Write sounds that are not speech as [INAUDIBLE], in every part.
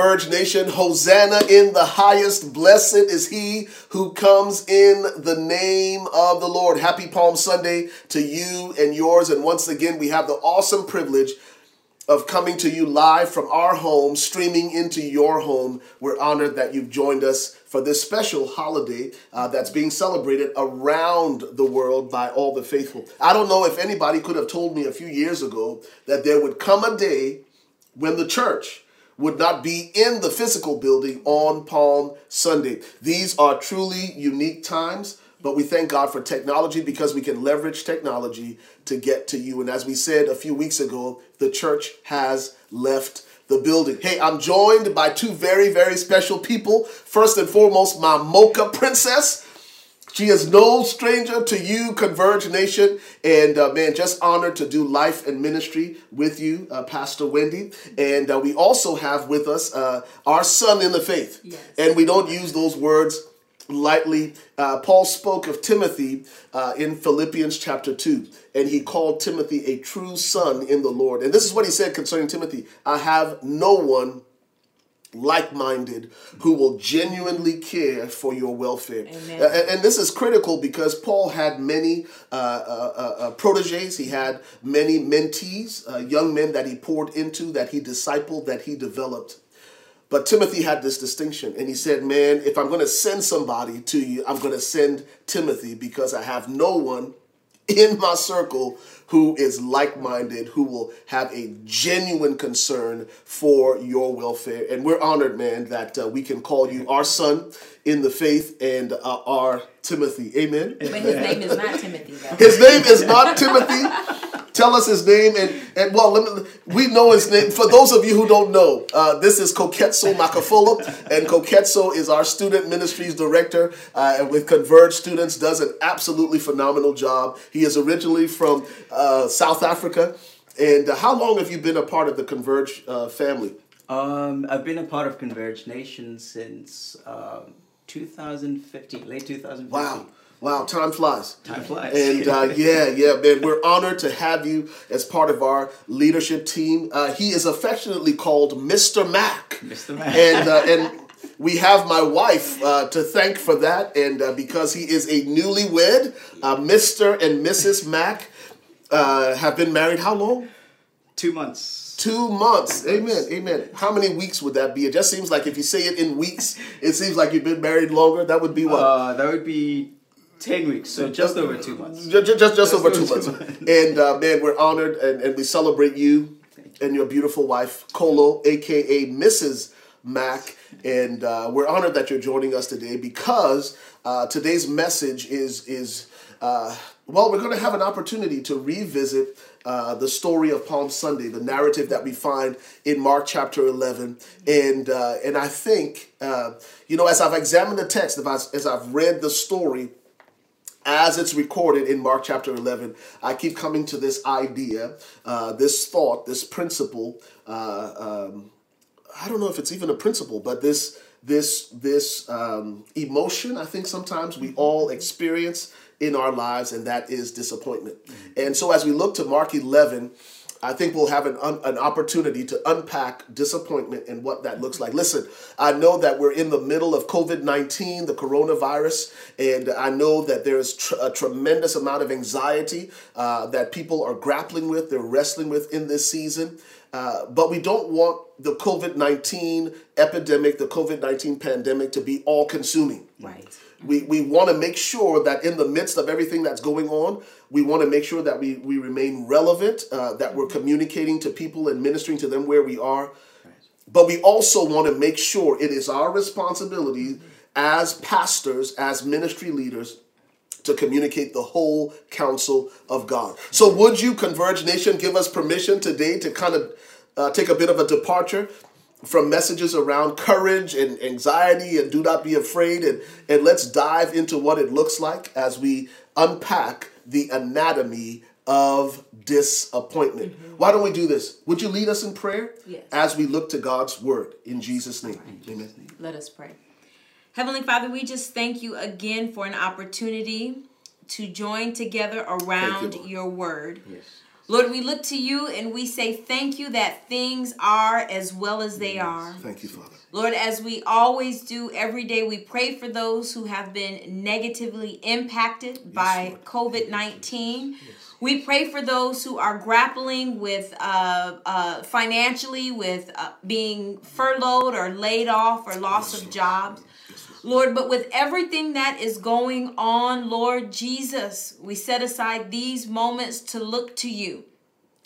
Converge Nation. Hosanna in the highest. Blessed is he who comes in the name of the Lord. Happy Palm Sunday to you and yours. And once again, we have the awesome privilege of coming to you live from our home, streaming into your home. We're honored that you've joined us for this special holiday uh, that's being celebrated around the world by all the faithful. I don't know if anybody could have told me a few years ago that there would come a day when the church would not be in the physical building on Palm Sunday. These are truly unique times, but we thank God for technology because we can leverage technology to get to you. And as we said a few weeks ago, the church has left the building. Hey, I'm joined by two very, very special people. First and foremost, my mocha princess. She is no stranger to you, Converge Nation. And uh, man, just honored to do life and ministry with you, uh, Pastor Wendy. And uh, we also have with us uh, our son in the faith. Yes. And we don't use those words lightly. Uh, Paul spoke of Timothy uh, in Philippians chapter 2, and he called Timothy a true son in the Lord. And this is what he said concerning Timothy I have no one like minded, who will genuinely care for your welfare. Uh, and this is critical because Paul had many uh, uh, uh, uh proteges, he had many mentees, uh, young men that he poured into, that he discipled, that he developed. But Timothy had this distinction, and he said, Man, if I'm going to send somebody to you, I'm going to send Timothy because I have no one in my circle who is like minded, who will have a genuine concern for your welfare. And we're honored, man, that uh, we can call you our son in the faith and uh, our Timothy. Amen. But his name is not Timothy, though. His name is not Timothy. [LAUGHS] Tell us his name and and well, me, we know his name. For those of you who don't know, uh, this is Koketso Makafola, and Koketso is our student ministries director, uh, and with Converge students does an absolutely phenomenal job. He is originally from uh, South Africa, and uh, how long have you been a part of the Converge uh, family? Um, I've been a part of Converge Nation since um, 2015, late 2015. Wow. Wow, time flies. Time flies. And uh, [LAUGHS] yeah, yeah, man, we're honored to have you as part of our leadership team. Uh, he is affectionately called Mr. Mac. Mr. Mac. And uh, and [LAUGHS] we have my wife uh, to thank for that, and uh, because he is a newlywed, uh, Mr. and Mrs. Mac have been married. How long? Two months. Two months. Amen. Amen. How many weeks would that be? It just seems like if you say it in weeks, it seems like you've been married longer. That would be what? that would be 10 weeks, so just over two months. Just, just, just, just over two months. [LAUGHS] and uh, man, we're honored and, and we celebrate you and your beautiful wife, Kolo, aka Mrs. Mac. And uh, we're honored that you're joining us today because uh, today's message is, is uh, well, we're going to have an opportunity to revisit uh, the story of Palm Sunday, the narrative that we find in Mark chapter 11. And, uh, and I think, uh, you know, as I've examined the text, as I've read the story, as it's recorded in Mark chapter 11, I keep coming to this idea, uh, this thought, this principle. Uh, um, I don't know if it's even a principle, but this this this um, emotion. I think sometimes we all experience in our lives, and that is disappointment. And so, as we look to Mark 11 I think we'll have an, an opportunity to unpack disappointment and what that looks like. Listen, I know that we're in the middle of COVID 19, the coronavirus, and I know that there's tr- a tremendous amount of anxiety uh, that people are grappling with, they're wrestling with in this season. Uh, but we don't want the COVID 19 epidemic, the COVID 19 pandemic to be all consuming. Right. We, we want to make sure that in the midst of everything that's going on, we want to make sure that we, we remain relevant, uh, that we're communicating to people and ministering to them where we are. But we also want to make sure it is our responsibility as pastors, as ministry leaders, to communicate the whole counsel of God. So, would you, Converge Nation, give us permission today to kind of uh, take a bit of a departure from messages around courage and anxiety and do not be afraid? And, and let's dive into what it looks like as we unpack the anatomy of disappointment. Mm-hmm. Why don't we do this? Would you lead us in prayer yes. as we look to God's word in Jesus' name? Right. Amen. Let us pray. Heavenly Father, we just thank you again for an opportunity to join together around you, your word. Yes. Lord, we look to you and we say thank you that things are as well as they are. Thank you, Father. Lord, as we always do every day, we pray for those who have been negatively impacted by COVID 19. We pray for those who are grappling with uh, uh, financially, with uh, being furloughed or laid off or loss of jobs. Lord, but with everything that is going on, Lord Jesus, we set aside these moments to look to you.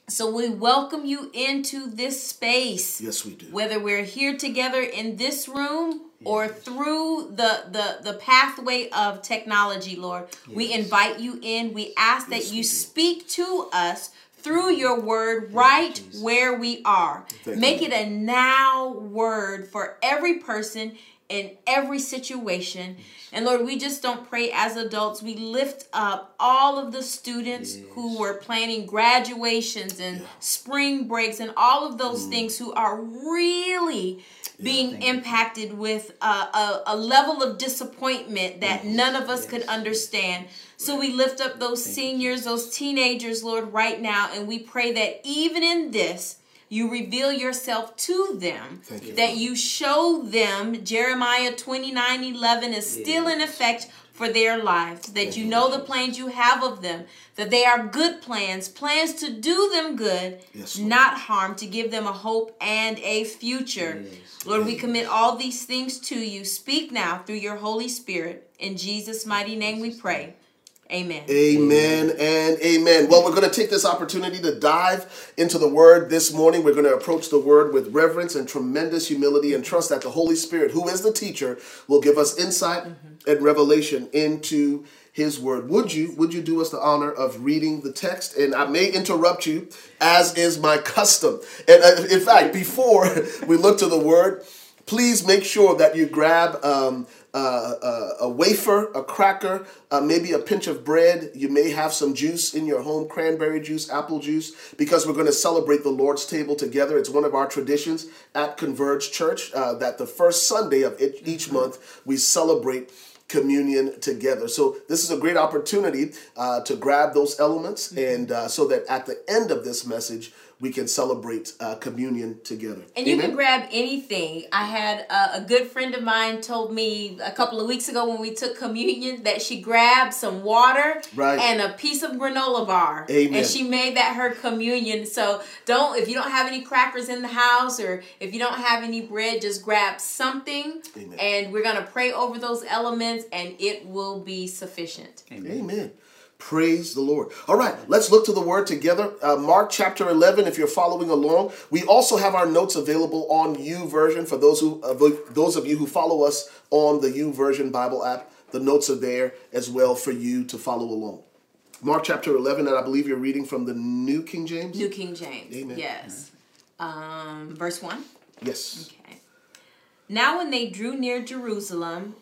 So we welcome you into this space. Yes, we do. Whether we're here together in this room or through the the the pathway of technology, Lord, we invite you in. We ask that Yes, we you speak to us through your word right where we are. Thank Make you. it a now word for every person in every situation. And Lord, we just don't pray as adults. We lift up all of the students who were planning graduations and spring breaks and all of Mm. those things who are really being thank you. impacted with a, a, a level of disappointment that none of us could understand. So we lift up those seniors, those teenagers, Lord, right now, and we pray that even in this, you reveal yourself to them, Thank you, that you show them Jeremiah 29 11 is still in effect for their lives, that you know the plans you have of them, that they are good plans, plans to do them good, Yes, not harm, to give them a hope and a future. Lord, we commit all these things to you. Speak now through your Holy Spirit. In Jesus' mighty name we pray. Amen. Amen and amen. Well, we're going to take this opportunity to dive into the word this morning. We're going to approach the word with reverence and tremendous humility and trust that the Holy Spirit, who is the teacher, will give us insight and revelation into his word. Would you would you do us the honor of reading the text? And I may interrupt you as is my custom. And uh, in fact, before [LAUGHS] we look to the word, please make sure that you grab um, uh, uh, a wafer, a cracker, uh, maybe a pinch of bread. You may have some juice in your home cranberry juice, apple juice because we're going to celebrate the Lord's table together. It's one of our traditions at Converge Church uh, that the first Sunday of each each month we celebrate communion together. So this is a great opportunity uh, to grab those elements, and uh, so that at the end of this message we can celebrate uh, communion together. And you Amen? can grab anything. I had a, a good friend of mine told me a couple of weeks ago when we took communion that she grabbed some water Right. and a piece of granola bar. Amen. And she made that her communion. So don't if you don't have any crackers in the house or if you don't have any bread, just grab something Amen. and we're gonna pray over those elements and it will be sufficient. Amen. Praise the Lord. All right, let's look to the word together. Uh, Mark chapter 11, if you're following along. We also have our notes available on YouVersion for those who uh, those of you who follow us on the YouVersion Bible app. The notes are there as well for you to follow along. Mark chapter 11, and I believe you're reading from the New King James? New King James. Amen. Yes. Um, verse 1. Yes. Okay. Now, when they drew near Jerusalem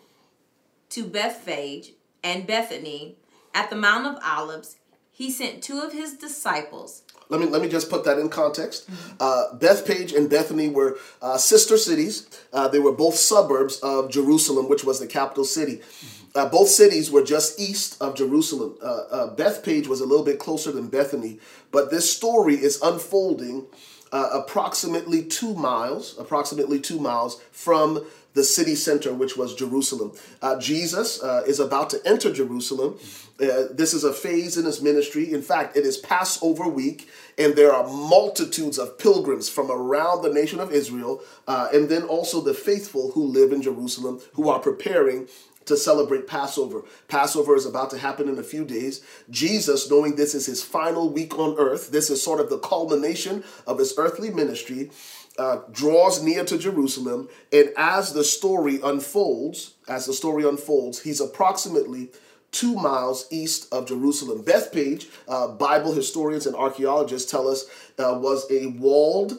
to Bethphage and Bethany at the Mount of Olives, he sent two of his disciples. Let me let me just put that in context. Uh, Bethphage and Bethany were uh, sister cities. Uh, they were both suburbs of Jerusalem, which was the capital city. Uh, both cities were just east of Jerusalem. Uh, uh, Bethphage was a little bit closer than Bethany, but this story is unfolding uh, approximately two miles, approximately two miles from the city center, which was Jerusalem. Uh, Jesus uh, is about to enter Jerusalem. Uh, this is a phase in his ministry. In fact, it is Passover week, and there are multitudes of pilgrims from around the nation of Israel, uh, and then also the faithful who live in Jerusalem who are preparing to celebrate Passover. Passover is about to happen in a few days. Jesus, knowing this is his final week on earth, this is sort of the culmination of his earthly ministry, uh, draws near to Jerusalem. And as the story unfolds, as the story unfolds, he's approximately two miles east of Jerusalem. Bethphage, uh, Bible historians and archaeologists tell us, uh, was a walled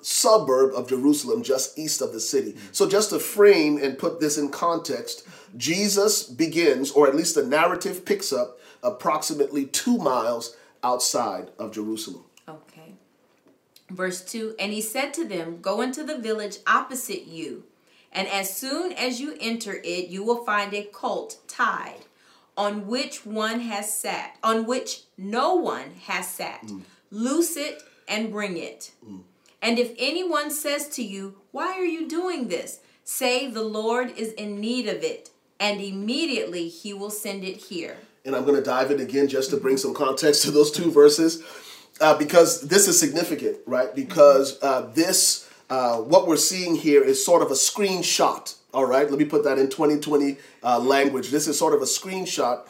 suburb of Jerusalem just east of the city. So, just to frame and put this in context, Jesus begins, or at least the narrative picks up, approximately two miles outside of Jerusalem. Verse 2 And he said to them, Go into the village opposite you, and as soon as you enter it, you will find a colt tied, on which one has sat, on which no one has sat. Mm. Loose it and bring it. Mm. And if anyone says to you, Why are you doing this? Say, The Lord is in need of it, and immediately he will send it here. And I'm going to dive in again just to bring some context to those two verses uh, because this is significant, right? Because uh, this, uh, what we're seeing here is sort of a screenshot, all right? Let me put that in 2020 uh, language. This is sort of a screenshot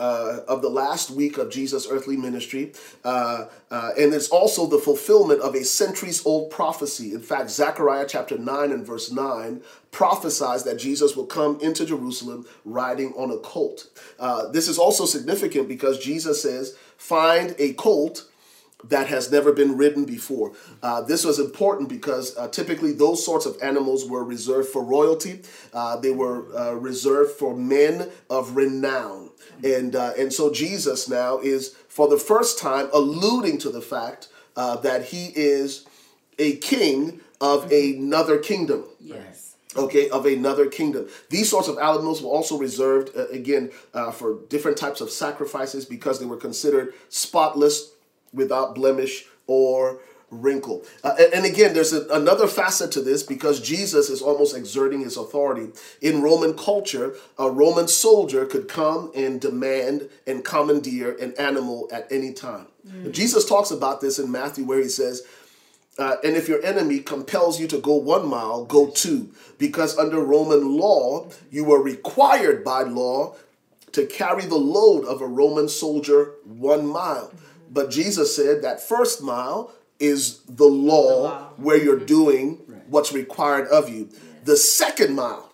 uh, of the last week of Jesus' earthly ministry. Uh, and it's also the fulfillment of a centuries old prophecy. In fact, Zechariah chapter 9 and verse 9 prophesies that Jesus will come into Jerusalem riding on a colt. This is also significant because Jesus says, Find a colt that has never been ridden before. Uh, this was important because uh, typically those sorts of animals were reserved for royalty. Uh, they were uh, reserved for men of renown, and uh, and so Jesus now is for the first time alluding to the fact uh, that he is a king of another kingdom. Yes. Okay, of another kingdom. These sorts of animals were also reserved uh, again uh, for different types of sacrifices because they were considered spotless, without blemish or wrinkle. Uh, and, and again, there's a, another facet to this because Jesus is almost exerting his authority. In Roman culture, a Roman soldier could come and demand and commandeer an animal at any time. Jesus talks about this in Matthew, where he says, uh, and if your enemy compels you to go one mile, go two. Because under Roman law, you were required by law to carry the load of a Roman soldier one mile. But Jesus said that first mile is the law, where you're doing what's required of you. The second mile,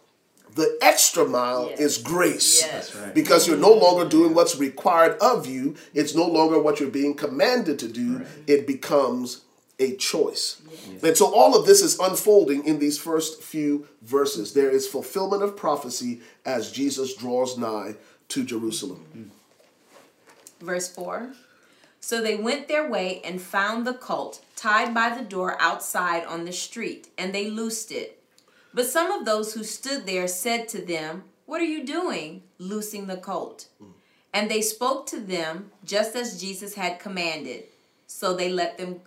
the extra mile Yes. is grace. Yes. right. Because you're no longer doing what's required of you, it's no longer what you're being commanded to do, it becomes a choice. And so all of this is unfolding in these first few verses. There is fulfillment of prophecy as Jesus draws nigh to Jerusalem. Verse 4 So they went their way and found the colt tied by the door outside on the street, and they loosed it. But some of those who stood there said to them, What are you doing, loosing the colt? Mm. And they spoke to them just as Jesus had commanded. So they let them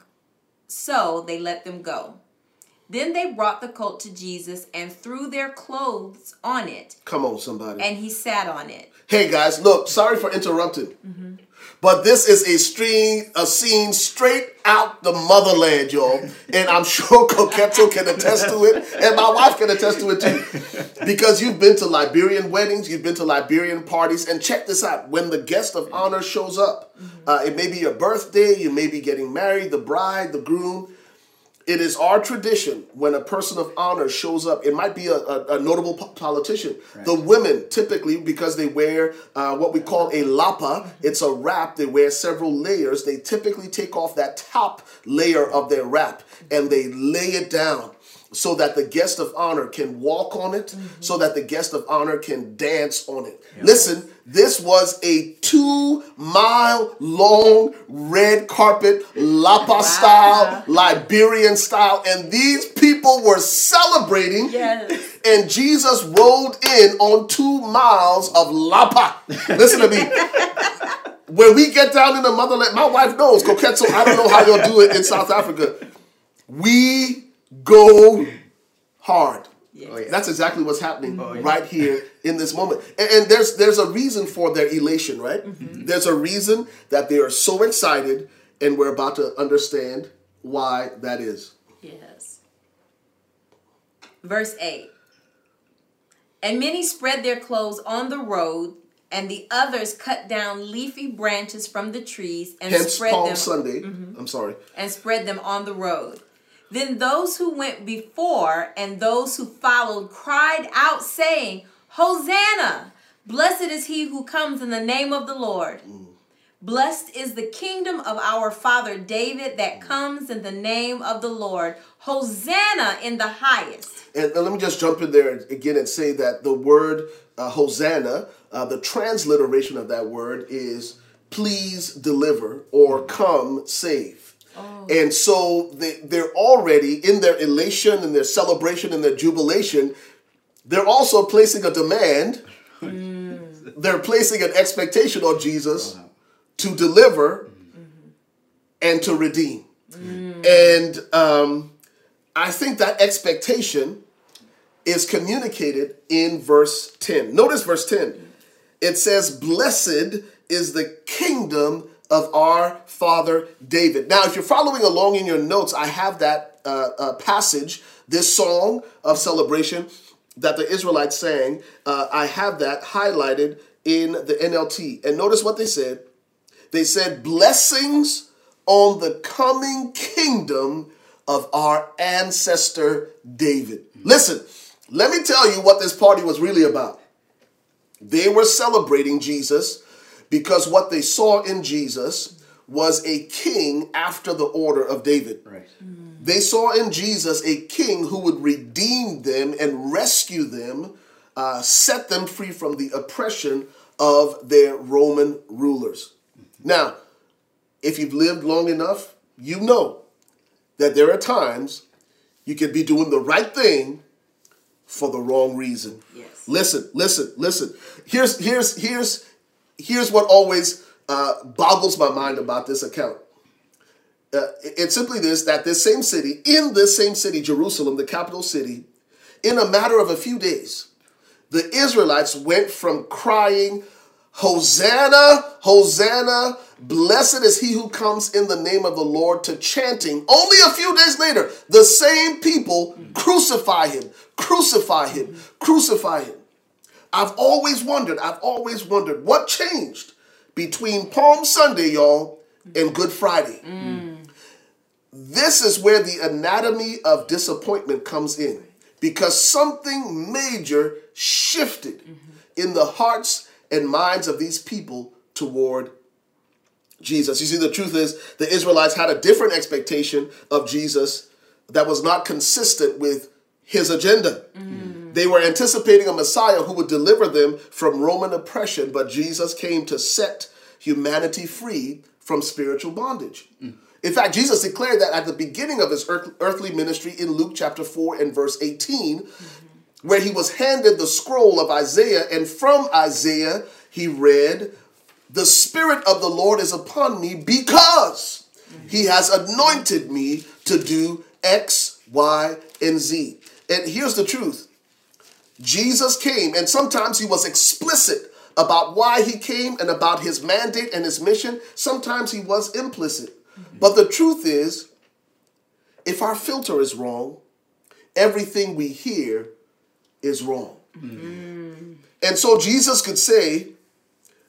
so they let them go. Then they brought the colt to Jesus and threw their clothes on it, Come on, somebody. and he sat on it. Hey guys, look, sorry for interrupting. Mm-hmm. But this is a stream, a scene straight out the motherland, y'all. And I'm sure [LAUGHS] Koketso can attest to it, and my wife can attest to it too. Because you've been to Liberian weddings, you've been to Liberian parties, and check this out. When the guest of honor shows up, uh, it may be your birthday, you may be getting married, the bride, the groom. It is our tradition when a person of honor shows up. It might be a, a, a notable po- politician. The women typically, because they wear uh, what we call a lapa, it's a wrap. They wear several layers. They typically take off that top layer of their wrap and they lay it down so that the guest of honor can walk on it, so that the guest of honor can dance on it. Listen, this was a two mile long red carpet, Lapa style, Liberian style, and these people were celebrating. Yes. And Jesus rode in on two miles of Lapa. Listen to me. When we get down in the motherland, my wife knows, Koketso, I don't know how you'll do it in South Africa. We go hard. Oh, yeah. That's exactly what's happening oh, right here in this moment. And, and there's there's a reason for their elation, right? Mm-hmm. Mm-hmm. There's a reason that they are so excited, and we're about to understand why that is. Yes. Verse 8 And many spread their clothes on the road, and the others cut down leafy branches from the trees and Hence spread Palm them Sunday. Mm-hmm. I'm sorry. and spread them on the road. Then those who went before and those who followed cried out, saying, Hosanna! Blessed is he who comes in the name of the Lord. Blessed is the kingdom of our father David that comes in the name of the Lord. Hosanna in the highest. And, let me just jump in there again and say that the word uh, Hosanna, uh, the transliteration of that word is please deliver or come save. And so they, they're already in their elation and their celebration and their jubilation, they're also placing a demand. They're placing an expectation on Jesus to deliver and to redeem. And um, I think that expectation is communicated in verse 10. Notice verse 10. It says, Blessed is the kingdom of our father David. Now, if you're following along in your notes, I have that uh, uh, passage, this song of celebration that the Israelites sang. Uh, I have that highlighted in the NLT. And notice what they said. They said, Blessings on the coming kingdom of our ancestor David. Listen, let me tell you what this party was really about. They were celebrating Jesus because what they saw in Jesus was a king after the order of David. Right. They saw in Jesus a king who would redeem them and rescue them, uh, set them free from the oppression of their Roman rulers. Now, if you've lived long enough, you know that there are times you can be doing the right thing for the wrong reason. Yes. Listen, listen, listen. Here's here's here's here's what always uh, boggles my mind about this account. Uh, it- it's simply this: that this same city, in this same city, Jerusalem, the capital city, in a matter of a few days, the Israelites went from crying, Hosanna, Hosanna, blessed is he who comes in the name of the Lord, to chanting. Only a few days later, the same people crucify him, crucify him, crucify him. I've always wondered, I've always wondered what changed between Palm Sunday, y'all, and Good Friday. This is where the anatomy of disappointment comes in because something major shifted in the hearts and minds of these people toward Jesus. You see, the truth is, the Israelites had a different expectation of Jesus that was not consistent with his agenda. They were anticipating a Messiah who would deliver them from Roman oppression, but Jesus came to set humanity free from spiritual bondage. In fact, Jesus declared that at the beginning of his earth- earthly ministry in Luke chapter 4 and verse 18, where he was handed the scroll of Isaiah, and from Isaiah he read, The Spirit of the Lord is upon me because he has anointed me to do X, Y, and Z. And here's the truth Jesus came, and sometimes he was explicit about why he came and about his mandate and his mission. Sometimes he was implicit. Mm-hmm. But the truth is, if our filter is wrong, everything we hear is wrong. Mm-hmm. And so Jesus could say,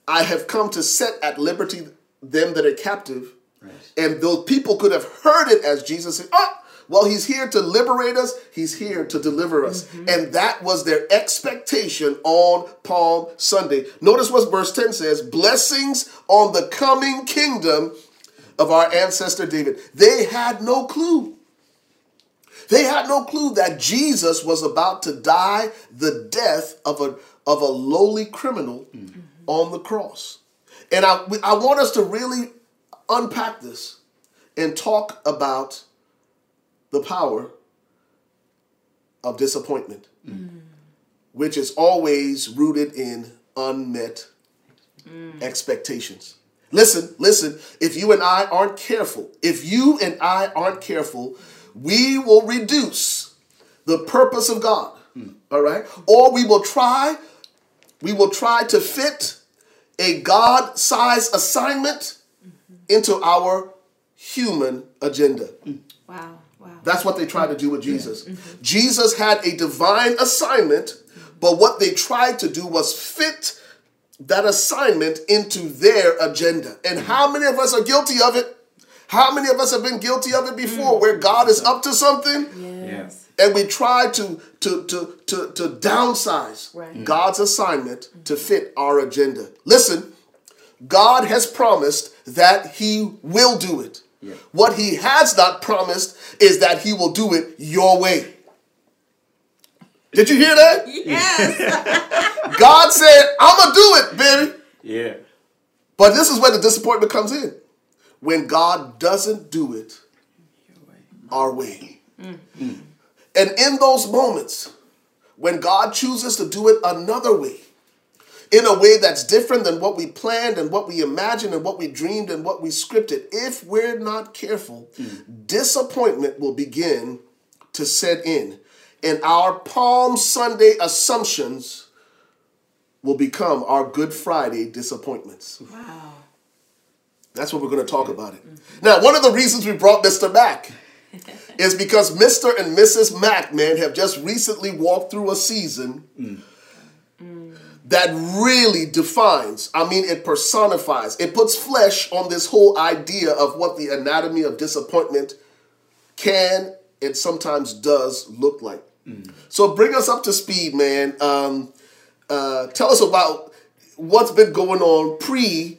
I have come to set at liberty them that are captive. And those people could have heard it as Jesus said, Oh, well, he's here to liberate us, he's here to deliver us. Mm-hmm. And that was their expectation on Palm Sunday. Notice what verse 10 says blessings on the coming kingdom of our ancestor David. They had no clue. They had no clue that Jesus was about to die the death of a, of a lowly criminal mm-hmm. on the cross. And I, I want us to really unpack this and talk about the power of disappointment, which is always rooted in unmet expectations. Listen, listen, if you and I aren't careful, if you and I aren't careful, we will reduce the purpose of God. All right? Or we will try, we will try to fit a God-sized assignment into our human agenda. Wow. Wow. That's what they tried to do with Jesus. Mm-hmm. Jesus had a divine assignment, but what they tried to do was fit that assignment into their agenda. And mm-hmm. how many of us are guilty of it? How many of us have been guilty of it before mm. where God is up to something Yes. and we try to to to to, to downsize Right. Mm. God's assignment mm-hmm. to fit our agenda. Listen, God has promised that he will do it. What he has not promised is that he will do it your way. Did you hear that? Yes. [LAUGHS] God said, I'm going to do it, baby. Yeah. But this is where the disappointment comes in. When God doesn't do it our way. Mm. And in those moments, when God chooses to do it another way, in a way that's different than what we planned and what we imagined and what we dreamed and what we scripted, if we're not careful, mm. disappointment will begin to set in. And our Palm Sunday assumptions will become our Good Friday disappointments. Wow. That's what we're going to talk about it. Now, one of the reasons we brought Mr. Mack [LAUGHS] is because Mr. and Mrs. Mack, man, have just recently walked through a season mm. That really defines, I mean, it personifies, it puts flesh on this whole idea of what the anatomy of disappointment can and sometimes does look like. So bring us up to speed, man. Um, uh, tell us about what's been going on pre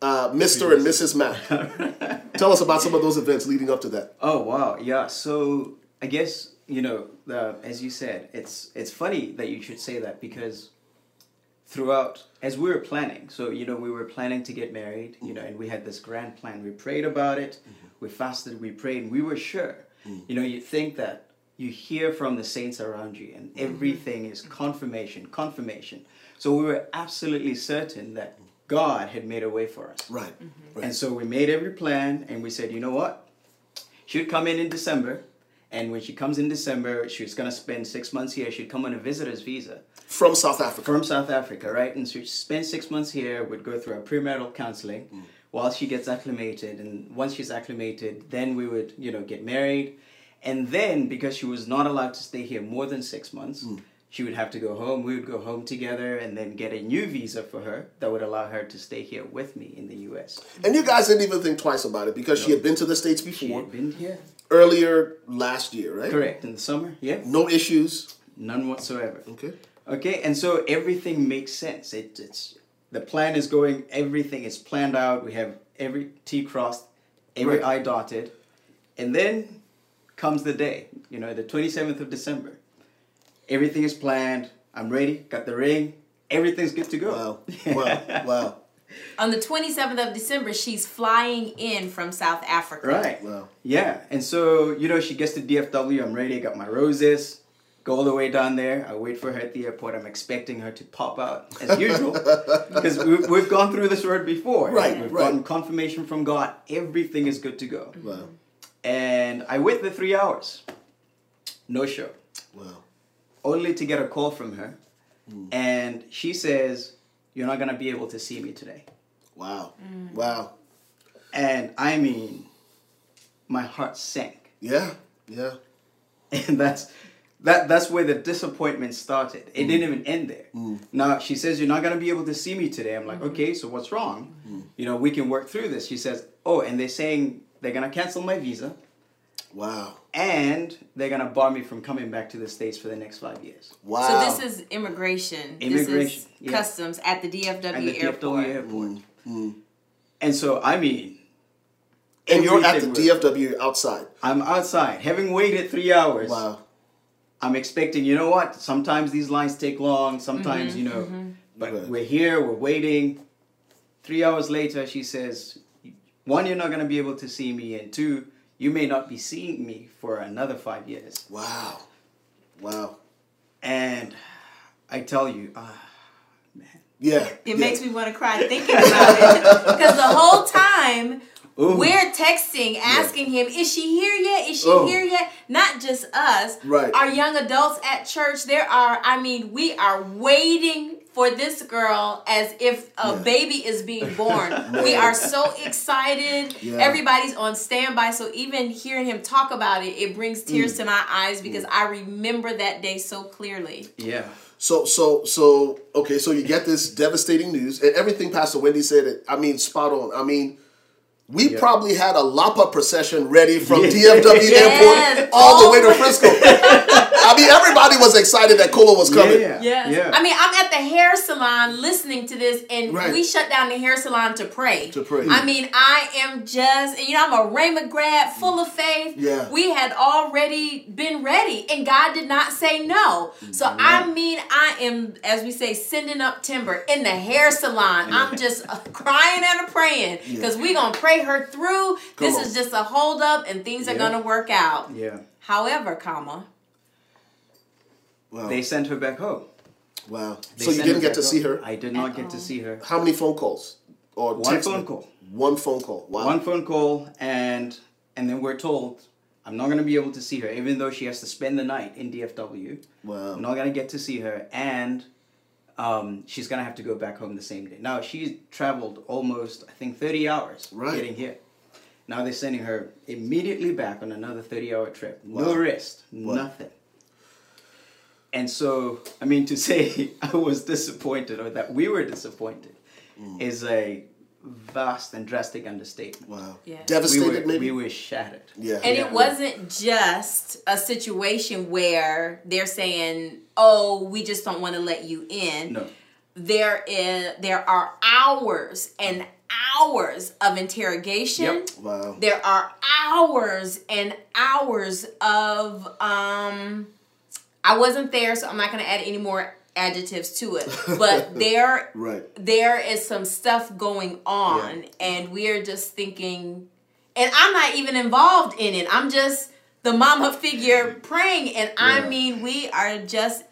uh, Mr. and Mrs. Mack. [LAUGHS] tell us about some of those events leading up to that. Oh wow, yeah. So I guess you know, the, as you said, it's it's funny that you should say that because throughout, as we were planning, so you know, we were planning to get married, you know, and we had this grand plan. We prayed about it, mm-hmm. we fasted, we prayed, and we were sure. Mm. You know, you think that you hear from the saints around you, and mm-hmm. everything is confirmation, confirmation. So we were absolutely certain that God had made a way for us. Right. Mm-hmm. right. And so we made every plan and we said, you know what? She'd come in in December. And when she comes in December, she's going to spend six months here. She'd come on a visitor's visa From South Africa. from South Africa, right? And so she'd spend six months here, would go through our premarital counseling mm. while she gets acclimated. And once she's acclimated, then we would, you know, get married. And then, because she was not allowed to stay here more than six months, mm. she would have to go home. We would go home together and then get a new visa for her that would allow her to stay here with me in the US. And you guys didn't even think twice about it because she had been to the States She before, had been here. earlier last year, right? Correct. In the summer, yeah. No issues. None whatsoever. Okay. Okay, and so everything makes sense. It, it's the plan is going. Everything is planned out. We have every T crossed, every Right. I dotted, and then comes the day. You know, the twenty seventh of December. Everything is planned. I'm ready. Got the ring. Everything's good to go. Wow. [LAUGHS] Wow. wow. On the 27th of December, she's flying in from South Africa. Right. Wow. Yeah, and so you know she gets to DFW. I'm ready. Got my roses. Go all the way down there. I wait for her at the airport. I'm expecting her to pop out as [LAUGHS] usual because we've, we've gone through this road before. Right, We've right. gotten confirmation from God. Everything is good to go. Wow. And I wait the three hours. No show. Wow. Only to get a call from her, Hmm. and she says, "You're not gonna be able to see me today." Wow. Wow. And I mean, my heart sank. Yeah. Yeah. [LAUGHS] and that's that that's where the disappointment started. It didn't mm. even end there. Mm. Now she says you're not going to be able to see me today. I'm like mm-hmm. okay so what's wrong? Mm. You know we can work through this. She says oh and they're saying they're going to cancel my visa. Wow. and they're going to bar me from coming back to the states for the next five years. Wow. So this is immigration. Immigration, This is yeah. customs at the DFW at the airport. DFW airport. And so i mean and you're at the DFW outside. i'm outside having waited three hours. Wow. I'm expecting, you know what? Sometimes these lines take long, sometimes, Mm-hmm, you know, but Right. we're here, we're waiting. Three hours later, she says, one, you're not going to be able to see me, and two, you may not be seeing me for another five years. Wow. Wow. And I tell you, ah, man. Yeah. It yeah. makes me want to cry thinking about it because the whole time Ooh. we're texting, asking him, "Is she here yet? Is she Oh. here yet?" Not just us, Right. Our young adults at church. There are, I mean, we are waiting for this girl as if a Yeah. baby is being [LAUGHS] born. we are so excited. Yeah. Everybody's on standby. So even hearing him talk about it, it brings tears Mm. to my eyes because I remember that day so clearly. Yeah. So so so okay, so you get this devastating news, and everything Pastor Wendy said. It, I mean, spot on. I mean, we Yeah. probably had a Lapa procession ready from [LAUGHS] Yeah. DFW Yes, airport all the way to Frisco. [LAUGHS] I mean, everybody was excited that Cola was coming. Yeah. Yes. Yeah. I mean, I'm at the hair salon listening to this, and Right. we shut down the hair salon to pray. To pray. I mean, I am just, you know, I'm a Rhema grad full of faith. Yeah. We had already been ready, and God did not say no. So, I mean, I am, as we say, sending up timber in the hair salon. I'm just uh, crying and praying because we're going to pray her through. Come this on. is just a hold up, and things are going to work out. Yeah. However, comma, Wow. They sent her back home. Wow. They So you didn't get to back see her? I did not get to see her. How many phone calls? Or One phone me- call. One phone call. Wow. One phone call, and and then we're told I'm not gonna be able to see her, even though she has to spend the night in DFW. Wow. I'm not gonna get to see her, and um, she's gonna have to go back home the same day. Now she's traveled almost, I think, 30 hours Right. getting here. Now they're sending her immediately back on another 30-hour trip. No rest, Wow. nothing. And so, I mean, to [LAUGHS] say I was disappointed or that we were disappointed Mm. is a vast and drastic understatement. Wow. Yeah. We Devastated, were, maybe? we were shattered. yeah. And Yeah. it wasn't just a situation where they're saying, "Oh, we just don't want to let you in." No. There is there are hours and hours of interrogation. Yep. wow. There are hours and hours of um I wasn't there, so I'm not gonna add any more adjectives to it. [LAUGHS] But there Right. there is some stuff going on and we're just thinking and I'm not even involved in it. I'm just the mama figure praying and Yeah. I mean we are just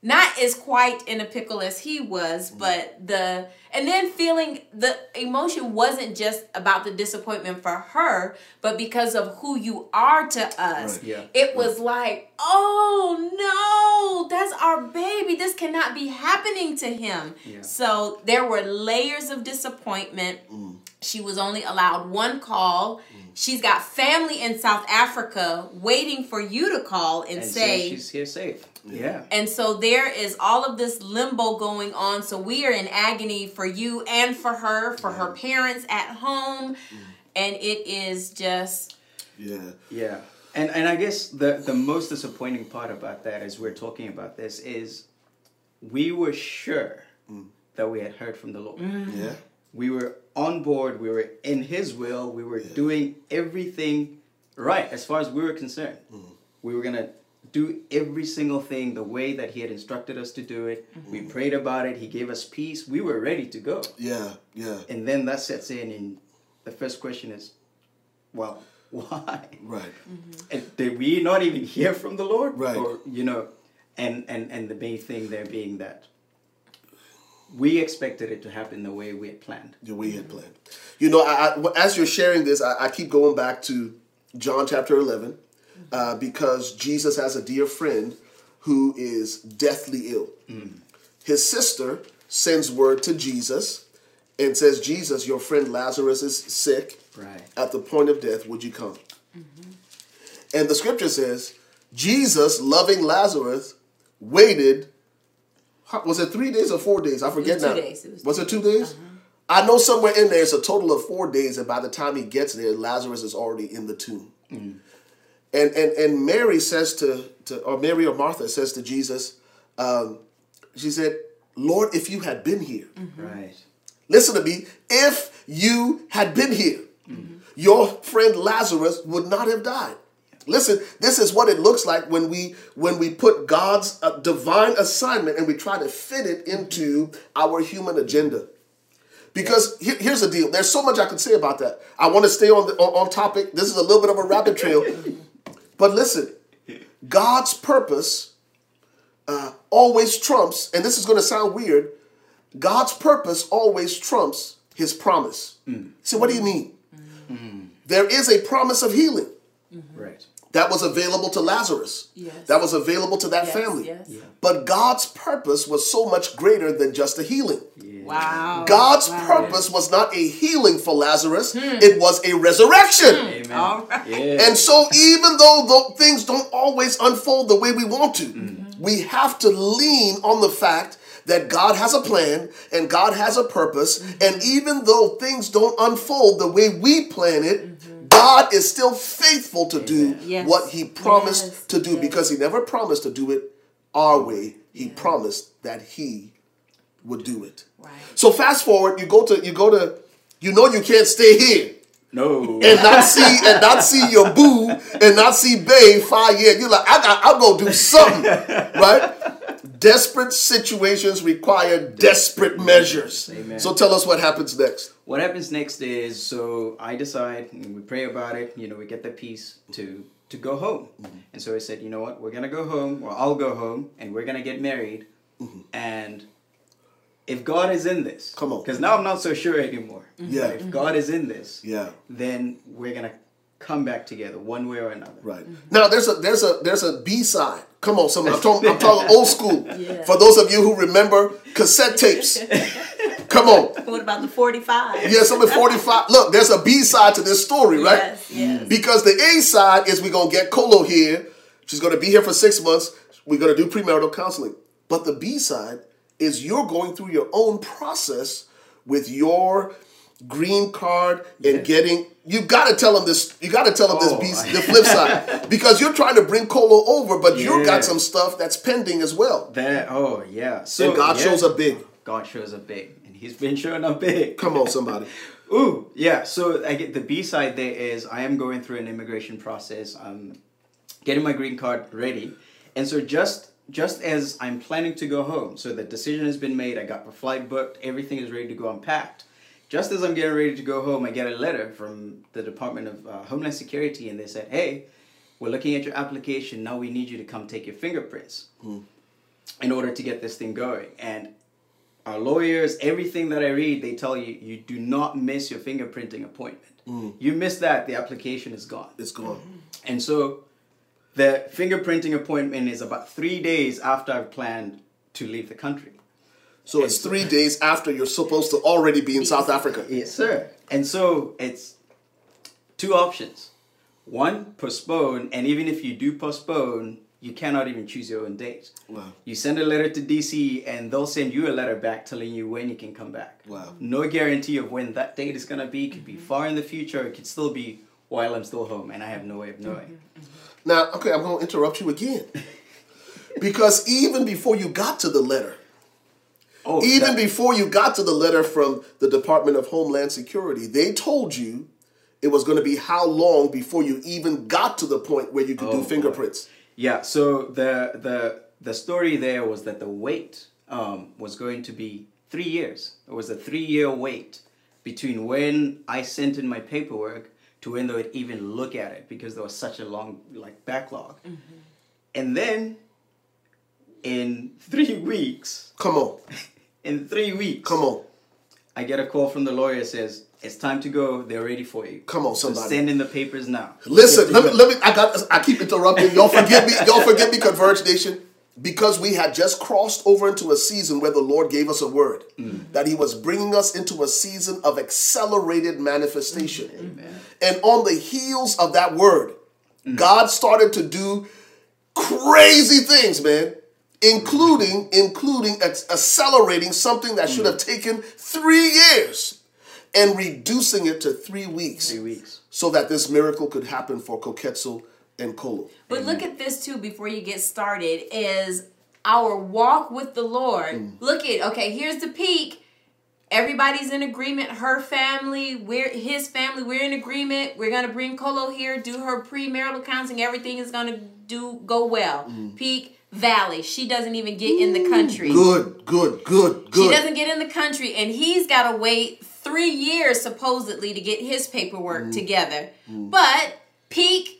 not as quite in a pickle as he was, Mm-hmm. but the and then feeling the emotion wasn't just about the disappointment for her, but because of who you are to us. Right. Yeah. It was like, oh no, that's our baby. This cannot be happening to him. Yeah. So there were layers of disappointment. Mm. She was only allowed one call. She's got family in South Africa waiting for you to call and, And say she's here safe. Yeah. and so there is all of this limbo going on. So we are in agony for you and for her, for her parents at home. Mm. And it is just, Yeah. Yeah. And and I guess the the most disappointing part about that as we're talking about this is we were sure mm. that we had heard from the Lord. Mm. Yeah. We were on board, we were in his will, we were doing everything right as far as we were concerned. We were gonna do every single thing the way that he had instructed us to do it. We mm-hmm. prayed about it, he gave us peace, we were ready to go. Yeah. Yeah. And then that sets in and the first question is, well, [LAUGHS] why? Right. Mm-hmm. And did we not even hear from the Lord? Right. Or you know, and and and the main thing there being that we expected it to happen the way we had planned. the way he had planned. You know, I, I, as you're sharing this, I, I keep going back to John chapter 11 uh, because Jesus has a dear friend who is deathly ill. Mm. His sister sends word to Jesus and says, Jesus, your friend Lazarus is sick Right. at the point of death. Would you come? Mm-hmm. And the scripture says, Jesus, loving Lazarus, waited. Was it three days or four days? I forget was two now. days. It was was it two days? Uh-huh. I know somewhere in there it's a total of four days, and by the time he gets there, Lazarus is already in the tomb. Mm. And and and Mary says to to or Mary or Martha says to Jesus, um, she said, "Lord, if you had been here, Right. listen to me. If you had been here, your friend Lazarus would not have died." Listen, this is what it looks like when we when we put God's uh, divine assignment and we try to fit it into our human agenda. Because here- here's the deal. There's so much I could say about that. I want to stay on the on, on topic. This is a little bit of a rabbit trail. [LAUGHS] but listen, God's purpose uh, always trumps, and this is going to sound weird. God's purpose always trumps His promise. So, what do you mean? There is a promise of healing Right. that was available to Lazarus. Yes. That was available to that Yes, family. yes. But God's purpose was so much greater than just a healing. Yeah. wow. God's Wow. purpose was not a healing for Lazarus, it was a resurrection. Amen. All right. Yeah. And so, even though tho- things don't always unfold the way we want to, mm-hmm. we have to lean on the fact that God has a plan and God has a purpose. Mm-hmm. And even though things don't unfold the way we plan it, mm-hmm. God is still faithful to do Yes. what He promised Yes. to do Yes. because He never promised to do it our way. He promised that He would do it. Right. So fast forward, you go to you go to you know you can't stay here no. and not see and not see your boo and not see Bay five years. You're like, I got I'm gonna do something. right? Desperate situations require desperate measures. Amen. So tell us what happens next. what happens next is so I decide and we pray about it. You know, we get the peace to to go home. Mm-hmm. And so I said, you know what, we're gonna go home, or I'll go home, and we're gonna get married mm-hmm. and if God is in this, Come on. because now I'm not so sure anymore. Yeah. But if God is in this, Yeah. then we're gonna come back together one way or another. Right. Now there's a there's a there's a B side. Come on, someone. I'm talking I'm talking old school. [LAUGHS] Yeah. For those of you who remember cassette tapes. [LAUGHS] Come on. What about the 45? Yeah, some at 45. Look, there's a B side to this story, right? Yes, yes. Because the A side is we're gonna get Colo here. She's gonna be here for six months. We're gonna do premarital counseling. But the B side is you're going through your own process with your green card and getting you gotta tell them this you gotta tell them Oh, this I- B, the flip side [LAUGHS] because you're trying to bring Colo over but you Yeah. got some stuff that's pending as well That oh yeah. So and God yeah. shows up big God shows up big, and He's been [LAUGHS] showing up big. come on somebody [LAUGHS] Ooh, yeah. So I get the B side there is I am going through an immigration process. I'm getting my green card ready, and so just just as I'm planning to go home, so the decision has been made. I got my flight booked. Everything is ready to go. I'm packed. Just as I'm getting ready to go home, I get a letter from the Department of uh, Homeland Security, and they said, "Hey, we're looking at your application. Now we need you to come take your fingerprints in order to get this thing going." And our lawyers, everything that I read, they tell you you do not miss your fingerprinting appointment. You miss that, the application is gone. it's gone And so the fingerprinting appointment is about three days after I've planned to leave the country. so it's three days after you're supposed to already be in South Africa Yes, sir. And so it's two options. One, postpone, and even if you do postpone, you cannot even choose your own date. Wow. You send a letter to DC and they'll send you a letter back telling you when you can come back. Wow. No guarantee of when that date is gonna be. It could be mm-hmm. far in the future, it could still be while I'm still home and I have no way of knowing. Mm-hmm. Mm-hmm. Now, okay, I'm going to interrupt you again. because even before you got to the letter, Oh, even that- before you got to the letter from the Department of Homeland Security, they told you it was going to be how long before you even got to the point where you could Oh, do boy. fingerprints. Yeah, so the the the story there was that the wait um, was going to be three years. It was a three year wait between when I sent in my paperwork to when they would even look at it because there was such a long like backlog. Mm-hmm. And then in three weeks, Come on, [LAUGHS] in three weeks, come on, I get a call from the lawyer says it's time to go. They're ready for you. come on, So somebody. send in the papers now. Listen, let me, let me. I got. I keep interrupting. Y'all forgive me. Y'all forgive me, [LAUGHS] Converge Nation, because we had just crossed over into a season where the Lord gave us a word mm. that He was bringing us into a season of accelerated manifestation. Mm. And on the heels of that word, mm. God started to do crazy things, man. Including, including accelerating something that should have taken three years and reducing it to three weeks Three weeks. so that this miracle could happen for Koketso and Kolo. But look at this too before you get started is our walk with the Lord. Mm. Look at okay, here's the peak. Everybody's in agreement. Her family, we're his family, we're in agreement. We're gonna bring Colo here, do her premarital counseling. Everything is gonna do go well. Mm. Peak Valley. She doesn't even get in the country. Good, good, good, good. She doesn't get in the country, and he's got to wait three years supposedly to get his paperwork Mm. together. But peak,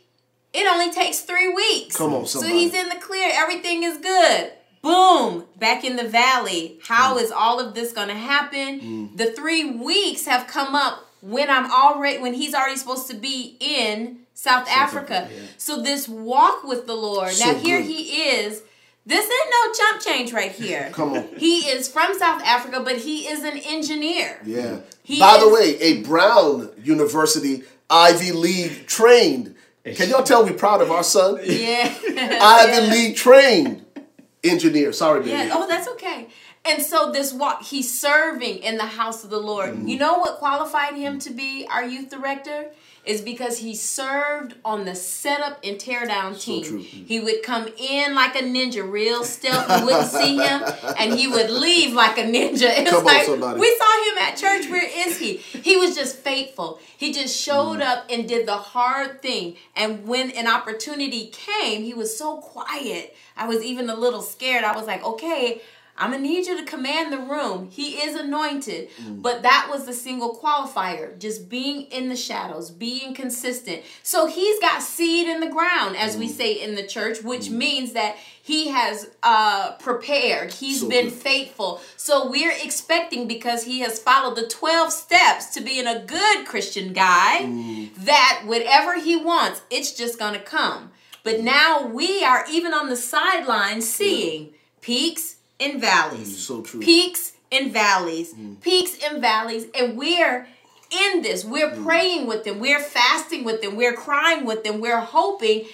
it only takes three weeks. Come on, So he's in the clear. Everything is good. Boom, back in the valley. How Mm. is all of this going to happen? The three weeks have come up when I'm already when he's already supposed to be in South, Africa. Africa, yeah. So this walk with the Lord. So now here good. he is. This ain't no jump change right here. [LAUGHS] Come on. He is from South Africa, but he is an engineer. Yeah. He By the way, a Brown University Ivy League trained. Can y'all tell we're proud of our son? Yeah. [LAUGHS] Ivy League trained engineer. Sorry, baby. Yeah. Oh, that's okay. And so this walk, he's serving in the house of the Lord. Mm-hmm. You know what qualified him to be our youth director? Is because he served on the setup and teardown team. true. He would come in like a ninja, real stealth. You wouldn't [LAUGHS] see him, and he would leave like a ninja. It's Come on, somebody. we saw him at church. Where is he? He was just faithful. He just showed Mm. up and did the hard thing. And when an opportunity came, he was so quiet. I was even a little scared. I was like, okay, I'm gonna need you to command the room. He is anointed, mm. but that was the single qualifier just being in the shadows, being consistent. So he's got seed in the ground, as we mm. say in the church, which mm. means that he has uh, prepared, He's So been good. faithful. So we're expecting because he has followed the 12 steps to being a good Christian guy that whatever he wants, it's just gonna come. But now we are even on the sidelines seeing peaks and valleys. Mm, so true. Peaks and valleys. Mm. Peaks and valleys. And we're in this. We're mm. praying with them. We're fasting with them. We're crying with them. We're hoping.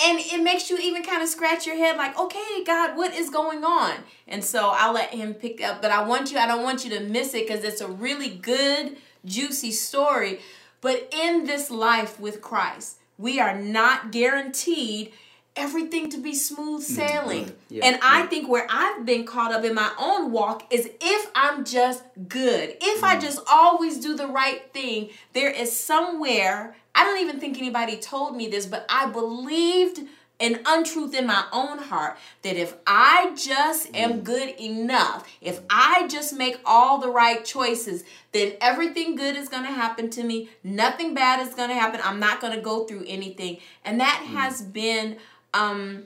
And it makes you even kind of scratch your head like, okay, God, what is going on? And so I'll let him pick up. But I want you, I don't want you to miss it because it's a really good, juicy story. But in this life with Christ, we are not guaranteed everything to be smooth mm, sailing. Yeah, and I think where I've been caught up in my own walk is if I'm just good, if I mm. just always do the right thing, there is somewhere, I don't even think anybody told me this, but I believed an untruth in my own heart that if I just am mm. good enough, if I just make all the right choices, then everything good is going to happen to me. Nothing bad is going to happen. I'm not going to go through anything. And that has been um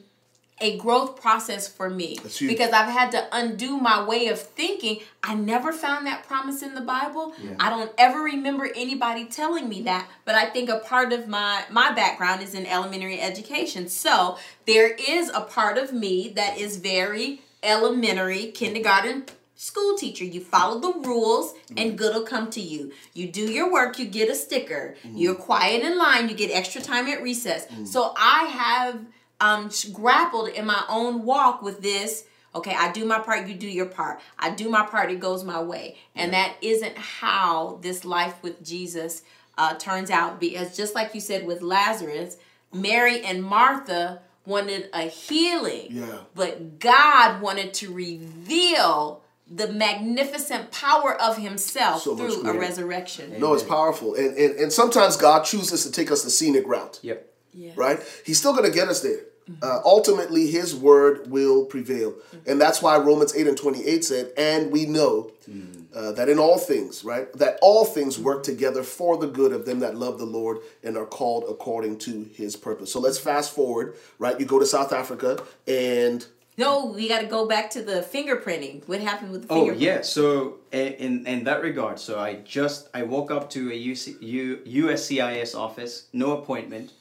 a growth process for me because I've had to undo my way of thinking. I never found that promise in the Bible. I don't ever remember anybody telling me that, but I think a part of my my background is in elementary education. So, there is a part of me that is very elementary, kindergarten school teacher. You follow the rules mm-hmm. and good will come to you. You do your work, you get a sticker. Mm-hmm. You're quiet in line, you get extra time at recess. Mm-hmm. So, I have um, grappled in my own walk with this. Okay, I do my part, you do your part. I do my part, it goes my way. And that isn't how this life with Jesus uh, turns out. Because just like you said with Lazarus, Mary and Martha wanted a healing, Yeah. but God wanted to reveal the magnificent power of Himself So through a greater. resurrection. No, it's powerful. And, and and sometimes God chooses to take us the scenic route. Yep. Yes. right? He's still going to get us there. Uh, ultimately, his word will prevail. And that's why Romans 8 and 28 said, And we know uh, that in all things, right, that all things work together for the good of them that love the Lord and are called according to his purpose. So let's fast forward, right? You go to South Africa and No, we got to go back to the fingerprinting. What happened with the Oh yeah. So in in that regard, so I just I woke up to a UC, U, USCIS office, no appointment.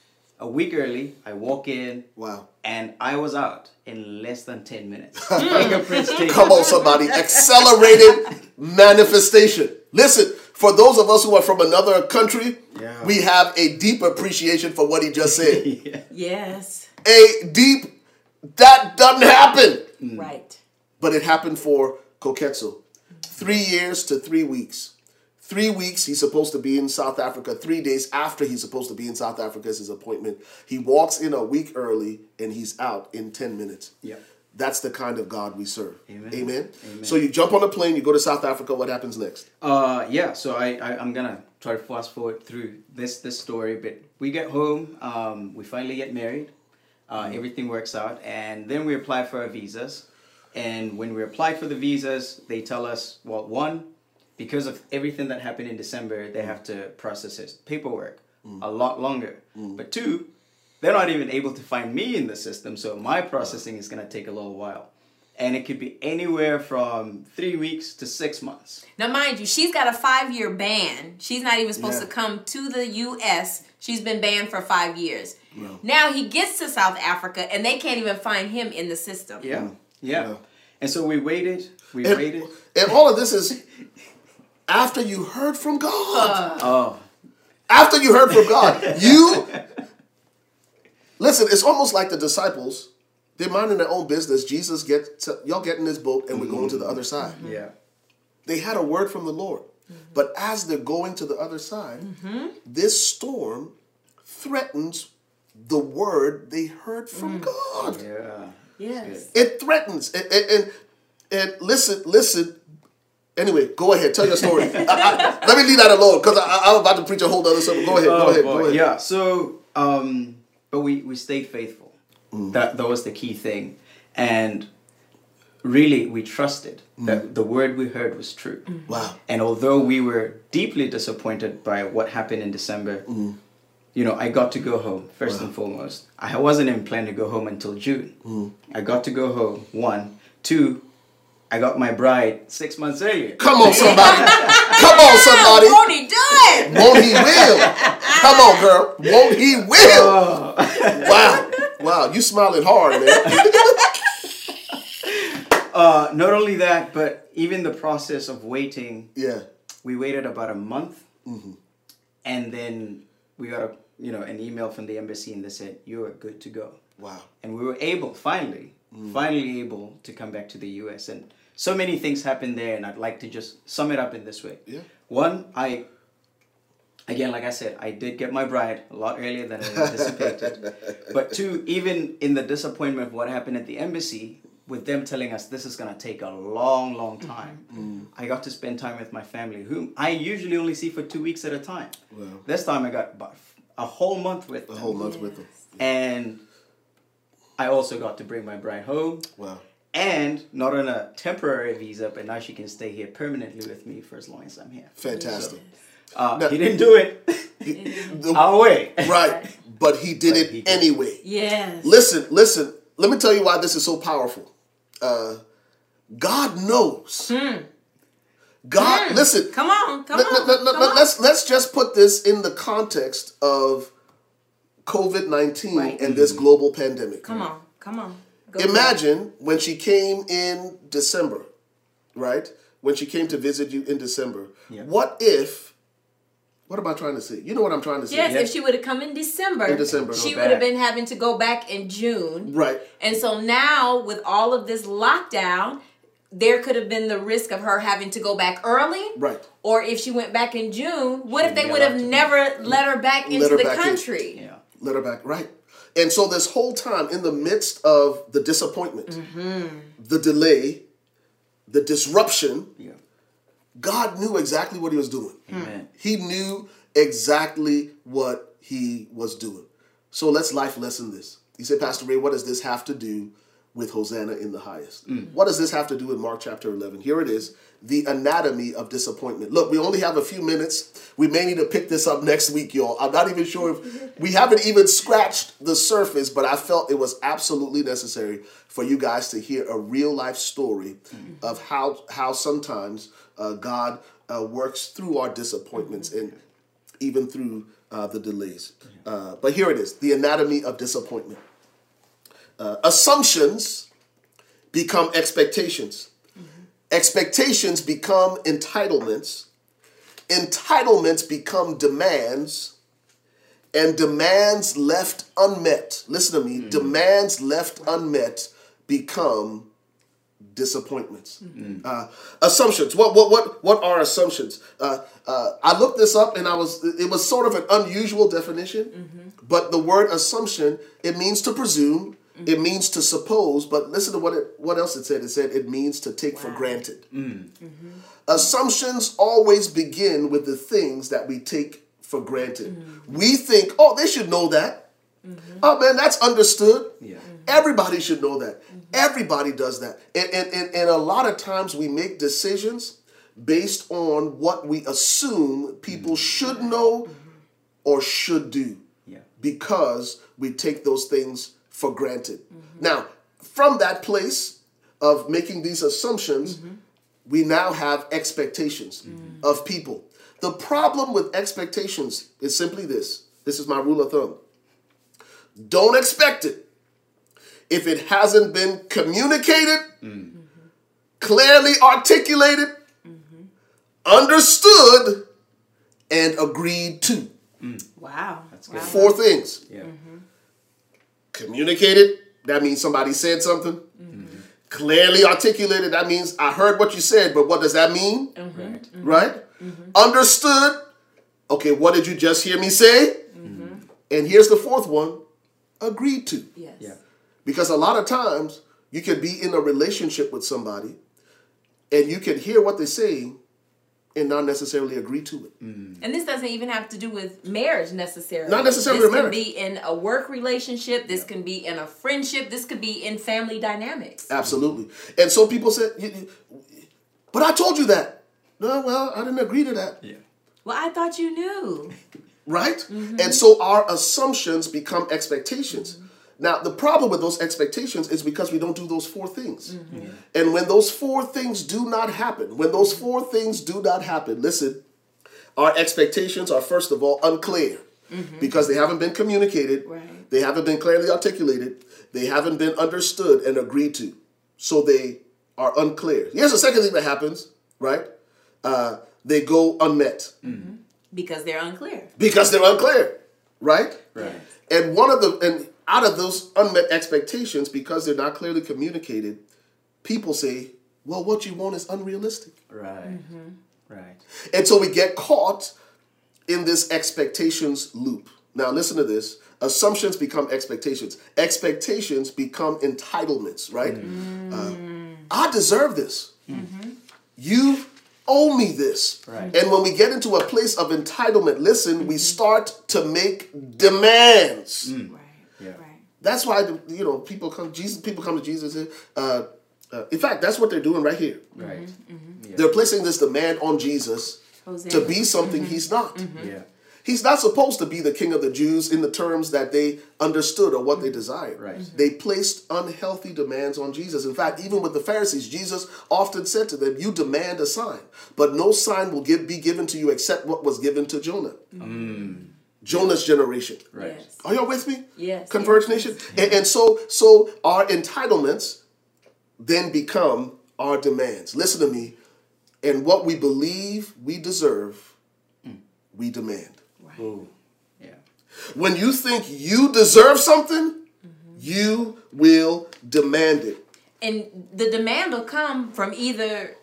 A week early, I walk in, wow. and I was out in less than ten minutes. [LAUGHS] Hmm. Fingerprints taken. Come on, somebody. Accelerated manifestation. Listen, for those of us who are from another country, Yeah. we have a deep appreciation for what he just said. [LAUGHS] yeah. Yes. a deep that doesn't happen Right. but it happened for koketso three years to three weeks three weeks he's supposed to be in south africa. Three days after he's supposed to be in south africa is his appointment. He walks in a week early and he's out in 10 minutes. Yeah. that's the kind of god we serve. Amen. amen, Amen. so you jump on a plane you go to south africa what happens next? Uh, yeah, so I, I I'm gonna try to fast forward through this this story, but we get home, um, we finally get married, uh, everything works out, and then we apply for our visas, and when we apply for the visas, they tell us, well, one, because of everything that happened in December, they mm. have to process his paperwork mm. a lot longer, mm. but two, they're not even able to find me in the system, so my processing is gonna take a little while. And it could be anywhere from three weeks to six months. Now, mind you, she's got a five year ban. She's not even supposed Yeah. to come to the U.S. She's been banned for five years. Now he gets to South Africa and they can't even find him in the system. Yeah, yeah. Yeah. And so we waited, we and, waited. and all of this is after you heard from god uh. Oh, after you heard from God. You listen. It's almost like the disciples. They're minding their own business. Jesus gets y'all get in this boat, and we're going to the other side. Mm-hmm. yeah. They had a word from the Lord, mm-hmm. but as they're going to the other side, mm-hmm. this storm threatens the word they heard from mm. God. Yeah. Yes. It threatens. And, and, and, and listen, listen. Anyway, go ahead. Tell your story. I- I- let me leave that alone because I'm about to preach a whole other sermon. Go ahead. go Oh, ahead. boy. Go ahead. Yeah. So, um, but we we stayed faithful. Mm. That that was the key thing, and really we trusted that the word we heard was true. Wow. And although we were deeply disappointed by what happened in December, Mm. you know, I got to go home first and foremost. I wasn't even planning to go home until June. Mm. I got to go home. One, two. I got my bride six months earlier. Come on, somebody. Come on, [LAUGHS] somebody. Won't he do it? Won't he will? Come on, girl. Won't he will? Oh. Wow. Wow. You smiling hard, man. [LAUGHS] Uh, not only that, but even the process of waiting, Yeah. we waited about a month, Mm-hmm. and then we got a you know an email from the embassy, and they said you are good to go. Wow. and we were able finally Mm. finally able to come back to the us and so many things happened there and i'd like to just sum it up in this way Yeah. one i again like i said i did get my bride a lot earlier than i anticipated [LAUGHS] but two even in the disappointment of what happened at the embassy with them telling us this is going to take a long long time Mm. i got to spend time with my family whom i usually only see for two weeks at a time Wow. this time i got about a whole month with A them whole month with them. and I also got to bring my bride home, Wow. And not on a temporary visa, but now she can stay here permanently with me for as long as I'm here. Fantastic. Uh, Now- he didn't do it The- our way. right. But he did But it he did. anyway. Yes. Listen, listen. Let me tell you why this is so powerful. Uh, God knows. God, listen. Come on, come let, on. let- let- come let- on. let's let's just put this in the context of COVID nineteen Right. and this global pandemic. Come on, come on. Go Imagine when she came in December, right? When she came to visit you in December. Yeah. What if? What am I trying to say? You know what I'm trying to say. Yes, Yeah. if she would have come in December, In December. she would have been having to go back in June. Right. And so now, with all of this lockdown, there could have been the risk of her having to go back early. Right. Or if she went back in June, what if they would have never let her back into her the back in. country? Yeah. Let her back. Right. And so this whole time, in the midst of the disappointment, the delay, the disruption, Yeah. God knew exactly what He was doing. Amen. He knew exactly what He was doing. So let's life lesson this. He said, Pastor Ray, what does this have to do with Hosanna in the highest? Mm. What does this have to do with Mark chapter 11? Here it is the anatomy of disappointment. Look, we only have a few minutes. We may need to pick this up next week, y'all. I'm not even sure if we haven't even scratched the surface, but I felt it was absolutely necessary for you guys to hear a real life story of how, how sometimes uh, God uh, works through our disappointments and even through uh, the delays. Uh, but here it is the anatomy of disappointment. Uh, assumptions become expectations, expectations become entitlements, entitlements become demands, and demands left unmet. Listen to me demands left unmet become disappointments. Uh, assumptions. What what what what are assumptions? Uh, uh, I looked this up and I was it was sort of an unusual definition, but the word assumption it means to presume. It means to suppose, but listen to what it what else it said. It said it means to take for granted. Mm. Mm-hmm. Assumptions always begin with the things that we take for granted. Mm-hmm. We think, oh, they should know that. Mm-hmm. Oh man, that's understood. Yeah. Everybody should know that. Everybody does that. And, and, and, and a lot of times we make decisions based on what we assume people should know or should do Yeah. because we take those things for granted. Now, from that place of making these assumptions, we now have expectations of people. The problem with expectations is simply this this is my rule of thumb. Don't expect it if it hasn't been communicated, clearly articulated, understood, and agreed to. Mm. Wow. That's good. Four things Yeah. Mm-hmm. Communicated, that means somebody said something. Clearly articulated, that means I heard what you said, but what does that mean? Right. Mm-hmm. Right? Mm-hmm. Understood, okay, what did you just hear me say? Mm-hmm. And here's the fourth one agreed to. Yes. Yeah. Because a lot of times you can be in a relationship with somebody and you can hear what they're saying, and not necessarily agree to it. Mm. And this doesn't even have to do with marriage necessarily. Not necessarily This marriage. can be in a work relationship. This can be in a friendship. This could be in family dynamics. Absolutely. And so people said, "You- you- but I told you that. No, well, I didn't agree to that. Yeah. Well, I thought you knew. Right? Mm-hmm. And so our assumptions become expectations. Now, the problem with those expectations is because we don't do those four things. And when those four things do not happen, when those four things do not happen, listen, our expectations are first of all unclear because they haven't been communicated, Right. they haven't been clearly articulated, they haven't been understood and agreed to. So they are unclear. Here's the second thing that happens, right? Uh, they go unmet Because they're unclear. because they're unclear, right? Right. And one of the and out of those unmet expectations, because they're not clearly communicated, people say, "Well, what you want is unrealistic," Right. Mm-hmm. Right. and so we get caught in this expectations loop. Now, listen to this: assumptions become expectations. Expectations become entitlements. Right? Mm-hmm. Uh, I deserve this. Mm-hmm. You owe me this. Right. And when we get into a place of entitlement, listen, we start to make demands. Right. Yeah. Right. That's why the, you know people come. Jesus, people come to Jesus. And, uh, uh, in fact, that's what they're doing right here. Right. Yeah. They're placing this demand on Jesus Hosanna. to be something he's not. Yeah. He's not supposed to be the king of the Jews in the terms that they understood or what they desired. Right. Mhm. They placed unhealthy demands on Jesus. In fact, even with the Pharisees, Jesus often said to them, "You demand a sign, but no sign will give, be given to you except what was given to Jonah." Jonah's generation. Right. Yes. Are y'all with me? Yes. Converge Nation. And, and so so our entitlements then become our demands. Listen to me. And what we believe we deserve, hmm. we demand. Ooh. Yeah. When you think you deserve something, mm-hmm. you will demand it. and the demand will come from either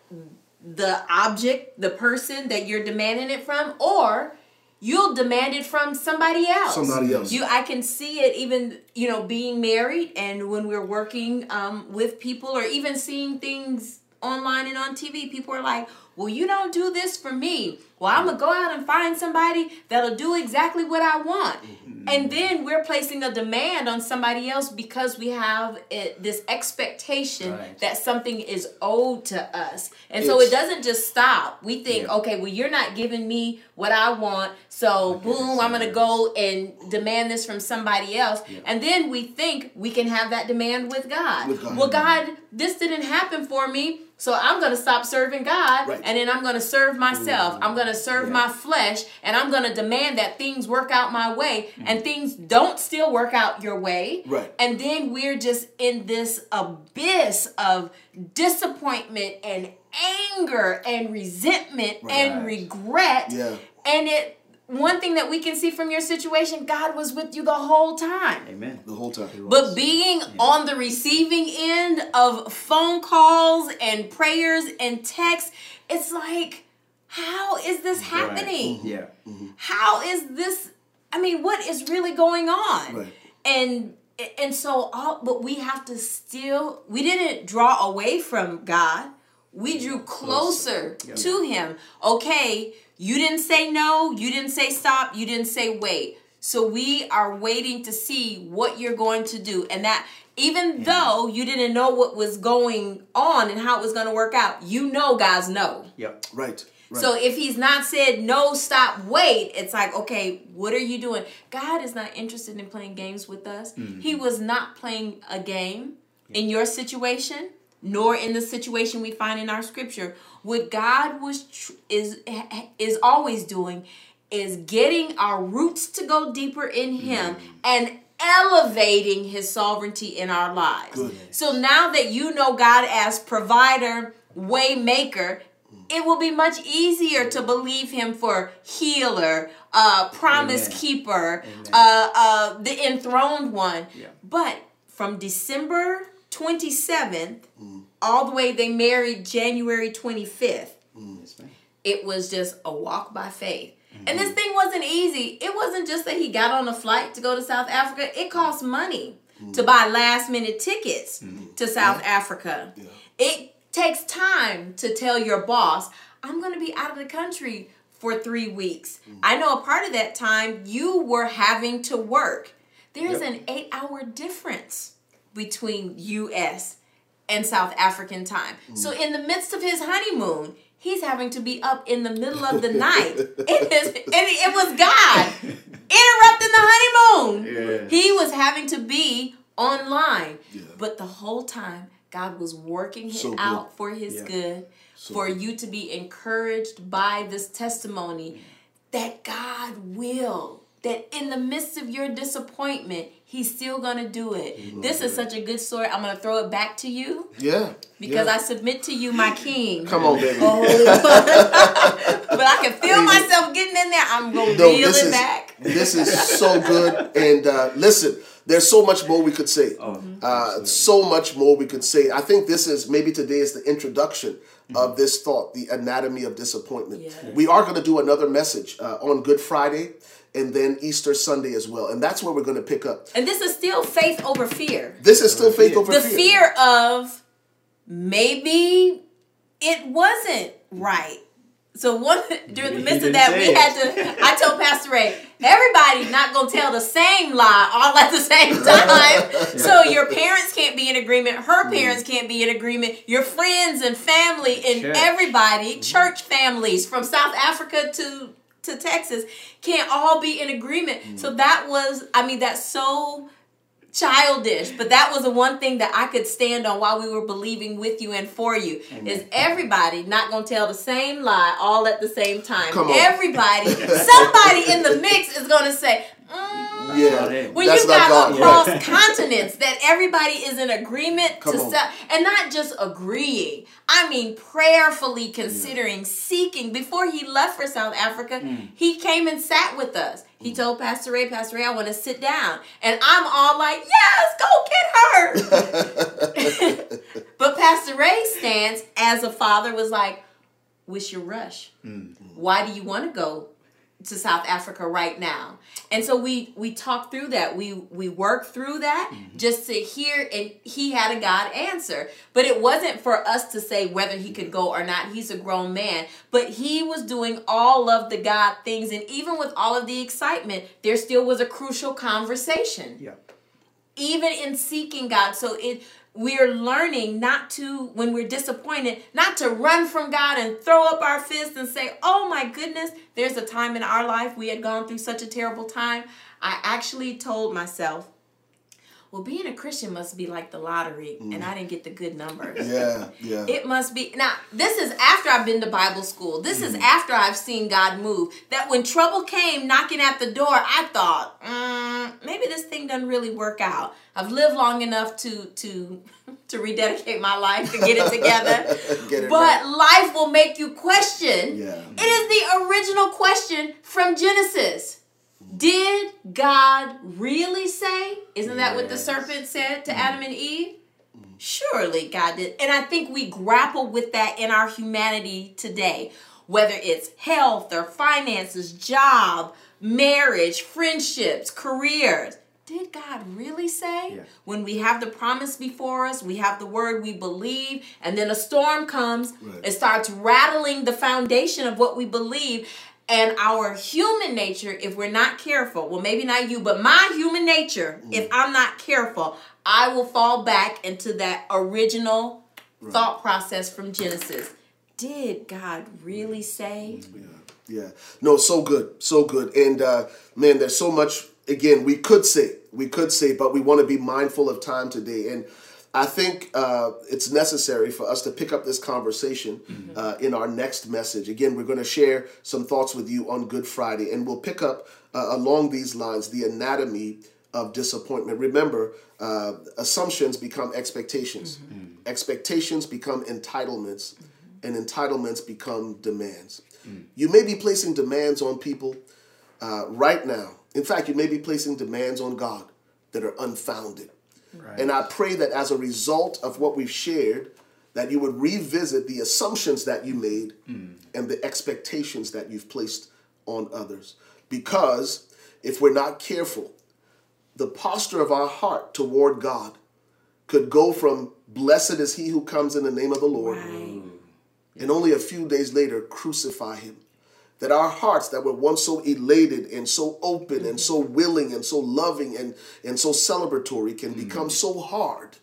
the object, the person that you're demanding it from, or you'll demand it from somebody else. Somebody else. You, I can see it even, you know, being married and when we're working um, with people, or even seeing things online and on TV. People are like, "Well, you don't do this for me. Well, I'm gonna go out and find somebody that'll do exactly what I want." Mm-hmm. And then we're placing a demand on somebody else because we have it, this expectation Right. that something is owed to us. And so it doesn't just stop. We think, Yeah. okay, well, you're not giving me what I want. So, Okay, boom, I'm going to go and demand this from somebody else. Yeah. And then we think we can have that demand with God. With God. Well, God, this didn't happen for me. So I'm going to stop serving God Right. and then I'm going to serve myself. I'm going to serve Yeah. my flesh and I'm going to demand that things work out my way Mm. and things don't still work out your way. Right. And then we're just in this abyss of disappointment and anger and resentment and regret. Yeah. And it one thing that we can see from your situation, God was with you the whole time. Amen. The whole time. But being on the receiving end of phone calls and prayers and texts, it's like, how is this happening? Mm-hmm. Yeah. Mm-hmm. How is this? I mean, what is really going on? Right. And and so all but we have to still we didn't draw away from God. We drew closer to him. Okay, you didn't say no, you didn't say stop, you didn't say wait. So we are waiting to see what you're going to do. And that even though you didn't know what was going on and how it was going to work out, you know guys know Yep. Right. Right. So if he's not said no, stop, wait, it's like, okay, what are you doing? God is not interested in playing games with us. Mm-hmm. He was not playing a game in your situation, nor in the situation we find in our scripture. What God was tr- is is always doing is getting our roots to go deeper in Him mm-hmm. and elevating His sovereignty in our lives. Good. So now that you know God as provider, way maker, it will be much easier to believe him for healer, uh, promise Amen. keeper, uh, uh, the enthroned one. Yeah. But from December 27th all the way they married January 25th, Yes, ma'am. it was just a walk by faith. And this thing wasn't easy. It wasn't just that he got on a flight to go to South Africa. It cost money to buy last minute tickets mm-hmm. to South Africa. It takes time to tell your boss, I'm going to be out of the country for three weeks. Mm. I know a part of that time you were having to work. There's Yep. an eight hour difference between US and South African time. Mm. So in the midst of his honeymoon, he's having to be up in the middle of the night. [LAUGHS] It is, and it was God [LAUGHS] interrupting the honeymoon. Yeah. He was having to be online. Yeah. But the whole time, God was working it So good. out for his Yeah. good, for you to be encouraged by this testimony mm. that God will, that in the midst of your disappointment, He's still gonna do it. This is such a good story. I'm gonna throw it back to you Yeah. because yeah. I submit to you, my King. Come on, baby. Oh, [LAUGHS] but I can feel myself getting in there. I'm gonna No, reel this it is back. this is so good. And uh, listen, there's so much more we could say. Oh, Uh, so much more we could say. I think this is maybe today is the introduction of this thought, the anatomy of disappointment. Yes. We are going to do another message uh, on Good Friday and then Easter Sunday as well, and that's where we're going to pick up. And this is still faith over fear. This is still faith over the fear. fear of maybe it wasn't right. So one [LAUGHS] during the midst of that, we it. had to. I told Pastor Ray, everybody not gonna tell the same lie all at the same [LAUGHS] time. so your parents can't be in agreement. Her parents can't be in agreement. Your friends and family and Church. everybody, church families from South Africa to to Texas, can't all be in agreement. So that was, I mean, that's so childish, but that was the one thing that I could stand on while we were believing with you and for you. Is everybody not gonna tell the same lie all at the same time? Everybody, [LAUGHS] somebody in the mix is gonna say. Mm, Yeah, not when that's you not got God. across [LAUGHS] continents that everybody is in agreement Come to on. sell and not just agreeing i mean prayerfully considering seeking. Before he left for south africa he came and sat with us. He mm. told pastor ray pastor ray i want to sit down. And i'm all like yes go get her. [LAUGHS] [LAUGHS] But pastor ray's stance as a father was like what's your rush? Mm. Why do you want to go to South Africa right now. And so we we talked through that. We we worked through that mm-hmm. just to hear and he had a God answer. But it wasn't for us to say whether he could go or not. He's a grown man, but he was doing all of the God things and even with all of the excitement, there still was a crucial conversation Yeah. even in seeking God. So it we're learning not to when we're disappointed, not to run from God and throw up our fists and say, "Oh my goodness, there's a time in our life we had gone through such a terrible time." I actually told myself, "Well, being a Christian must be like the lottery, and I didn't get the good numbers." [LAUGHS] Yeah, yeah. It must be now. This is after I've been to Bible school. This is after I've seen God move. That when trouble came knocking at the door, I thought, mm, maybe this thing doesn't really work out. I've lived long enough to to [LAUGHS] to rededicate my life to get it [LAUGHS] together. Get it but right. life will make you question. Yeah. It is the original question from Genesis. Did God really say? Isn't that what the serpent said to mm. Adam and Eve? Mm. Surely God did. And I think we grapple with that in our humanity today, whether it's health or finances, job, marriage, friendships, careers. Did God really say? Yeah. When we have the promise before us, we have the word we believe, and then a storm comes, Right. it starts rattling the foundation of what we believe. And our human nature, if we're not careful, well, maybe not you, but my human nature, if I'm not careful, I will fall back into that original thought process from Genesis. Did God really say? Yeah. No, so good. So good. And uh man, there's so much again we could say. We could say, but we want to be mindful of time today. And I think uh, it's necessary for us to pick up this conversation uh, in our next message. Again, we're going to share some thoughts with you on Good Friday, and we'll pick up uh, along these lines the anatomy of disappointment. Remember, uh, assumptions become expectations, expectations become entitlements, and entitlements become demands. You may be placing demands on people uh, right now. In fact, you may be placing demands on God that are unfounded. Right. And I pray that as a result of what we've shared, that you would revisit the assumptions that you made mm. and the expectations that you've placed on others. Because if we're not careful, the posture of our heart toward God could go from blessed is he who comes in the name of the Lord Right. and only a few days later crucify him. That our hearts that were once so elated and so open and mm-hmm. so willing and so loving and, and so celebratory can mm-hmm. become so hard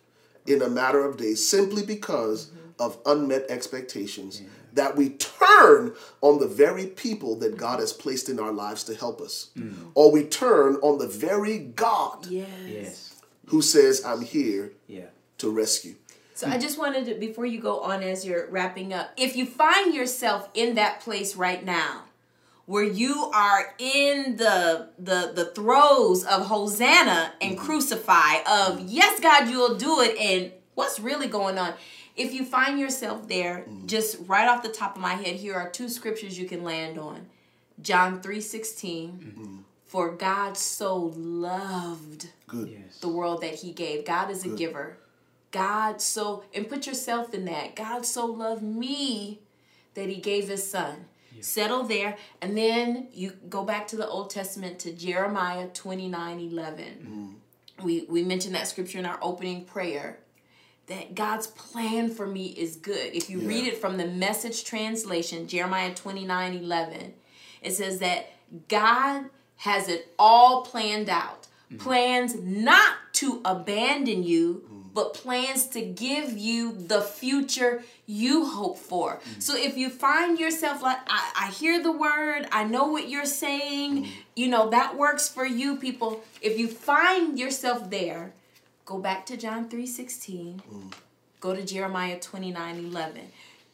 in a matter of days simply because mm-hmm. of unmet expectations. That we turn on the very people that God has placed in our lives to help us. Mm. Or we turn on the very God Yes. Yes. who says, I'm here Yeah. to rescue. So I just wanted to, before you go on as you're wrapping up, if you find yourself in that place right now, where you are in the the the throes of Hosanna and mm-hmm. crucify, of yes, God, you'll do it, and what's really going on. If you find yourself there, mm-hmm. just right off the top of my head, here are two scriptures you can land on. John 3 16 mm-hmm. For God so loved Good. The world that he gave. God is a giver. God so and put yourself in that. God so loved me that he gave his son. Settle there and then you go back to the Old Testament to Jeremiah 29 11. Mm-hmm. We we mentioned that scripture in our opening prayer that God's plan for me is good. If you read it from the message translation, Jeremiah 29 11, it says that God has it all planned out. Mm-hmm. Plans not to abandon you, mm-hmm. But plans to give you the future you hope for. Mm-hmm. So if you find yourself like, I, I hear the word, I know what you're saying, mm-hmm. you know, that works for you, people. If you find yourself there, go back to John 3:16. Mm. Go to Jeremiah 29:11.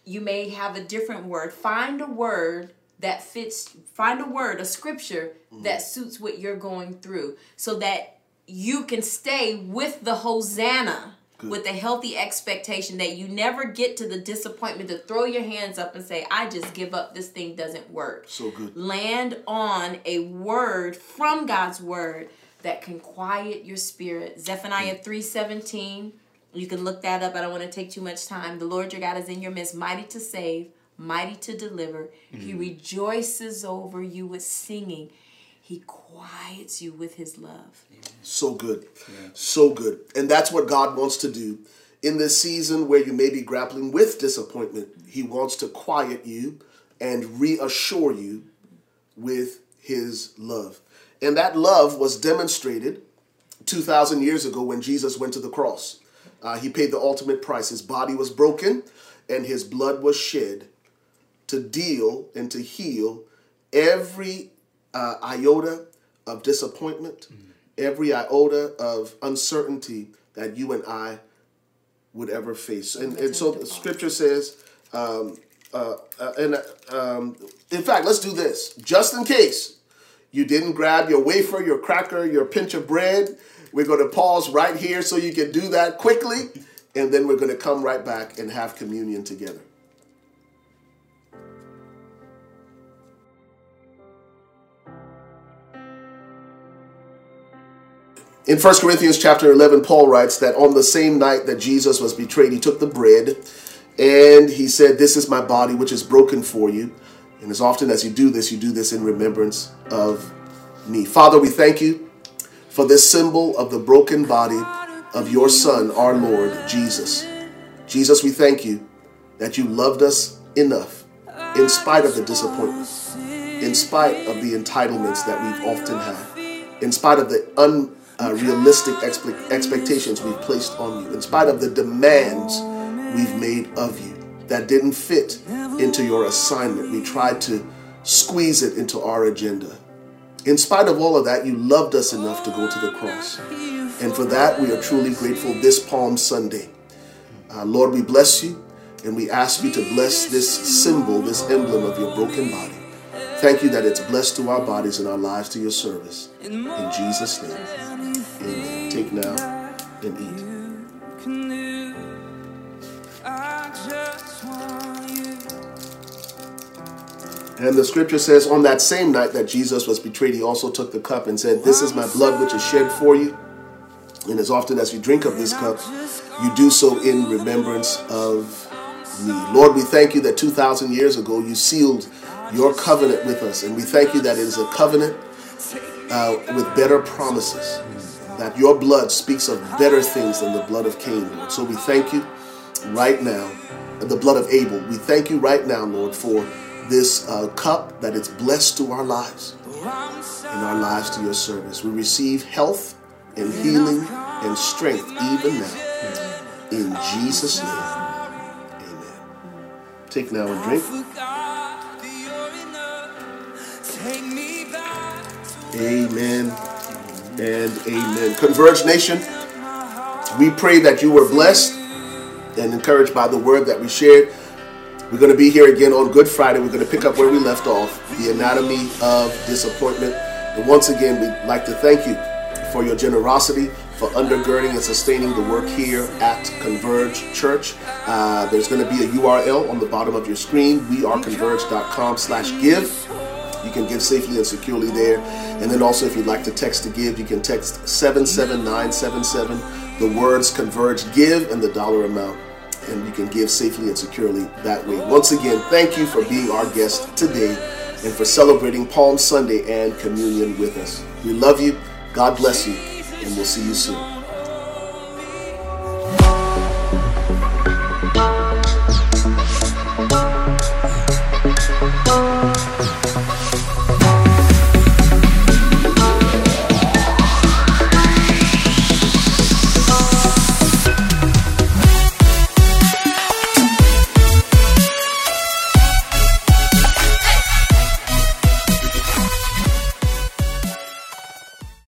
You may have a different word. Find a word that fits find a word, a scripture mm-hmm. that suits what you're going through so that you can stay with the hosanna with a healthy expectation that you never get to the disappointment to throw your hands up and say I just give up this thing doesn't work So good. land on a word from God's word that can quiet your spirit. Zephaniah 3:17. You can look that up. I don't want to take too much time. The Lord your God is in your midst, mighty to save, mighty to deliver. He mm-hmm. rejoices over you with singing. He quiets you with his love. So good. So good. And that's what God wants to do. In this season where you may be grappling with disappointment, He wants to quiet you and reassure you with His love. And that love was demonstrated 2,000 years ago when Jesus went to the cross. Uh, he paid the ultimate price. His body was broken and His blood was shed to deal and to heal every uh, iota of disappointment, every iota of uncertainty that you and I would ever face. And, and so the scripture says, um, uh, uh, and um, in fact, let's do this. Just in case you didn't grab your wafer, your cracker, your pinch of bread, we're going to pause right here so you can do that quickly. And then we're going to come right back and have communion together. In 1 Corinthians chapter 11, Paul writes that on the same night that Jesus was betrayed, he took the bread and he said, This is my body, which is broken for you. And as often as you do this, you do this in remembrance of me. Father, we thank you for this symbol of the broken body of your Son, our Lord Jesus. Jesus, we thank you that you loved us enough in spite of the disappointment, in spite of the entitlements that we've often had, in spite of the unrealistic expe- expectations we've placed on you, in spite of the demands we've made of you that didn't fit into your assignment. We tried to squeeze it into our agenda. In spite of all of that, you loved us enough to go to the cross. And for that, we are truly grateful this Palm Sunday. Uh, Lord, we bless you and we ask you to bless this symbol, this emblem of your broken body. Thank you that it's blessed to our bodies and our lives to your service. In Jesus' name, Take now and eat. And the scripture says, on that same night that Jesus was betrayed, he also took the cup and said, This is my blood which is shed for you. And as often as you drink of this cup, you do so in remembrance of me. Lord, we thank you that 2,000 years ago you sealed your covenant with us. And we thank you that it is a covenant uh, with better promises, that your blood speaks of better things than the blood of Cain, Lord. So we thank you right now and the blood of Abel. We thank you right now, Lord, for this uh, cup that it's blessed to our lives and our lives to your service. We receive health and healing and strength even now. In Jesus' name, amen. Take now and drink. Amen and amen. Converge Nation, we pray that you were blessed and encouraged by the word that we shared. We're going to be here again on Good Friday. We're going to pick up where we left off the anatomy of disappointment. And once again, we'd like to thank you for your generosity, for undergirding and sustaining the work here at Converge Church. Uh, there's going to be a URL on the bottom of your screen, We are weareconverge.com slash give. You can give safely and securely there. And then also, if you'd like to text to give, you can text 77977, the words Converge Give, and the dollar amount. And you can give safely and securely that way. Once again, thank you for being our guest today and for celebrating Palm Sunday and communion with us. We love you. God bless you. And we'll see you soon.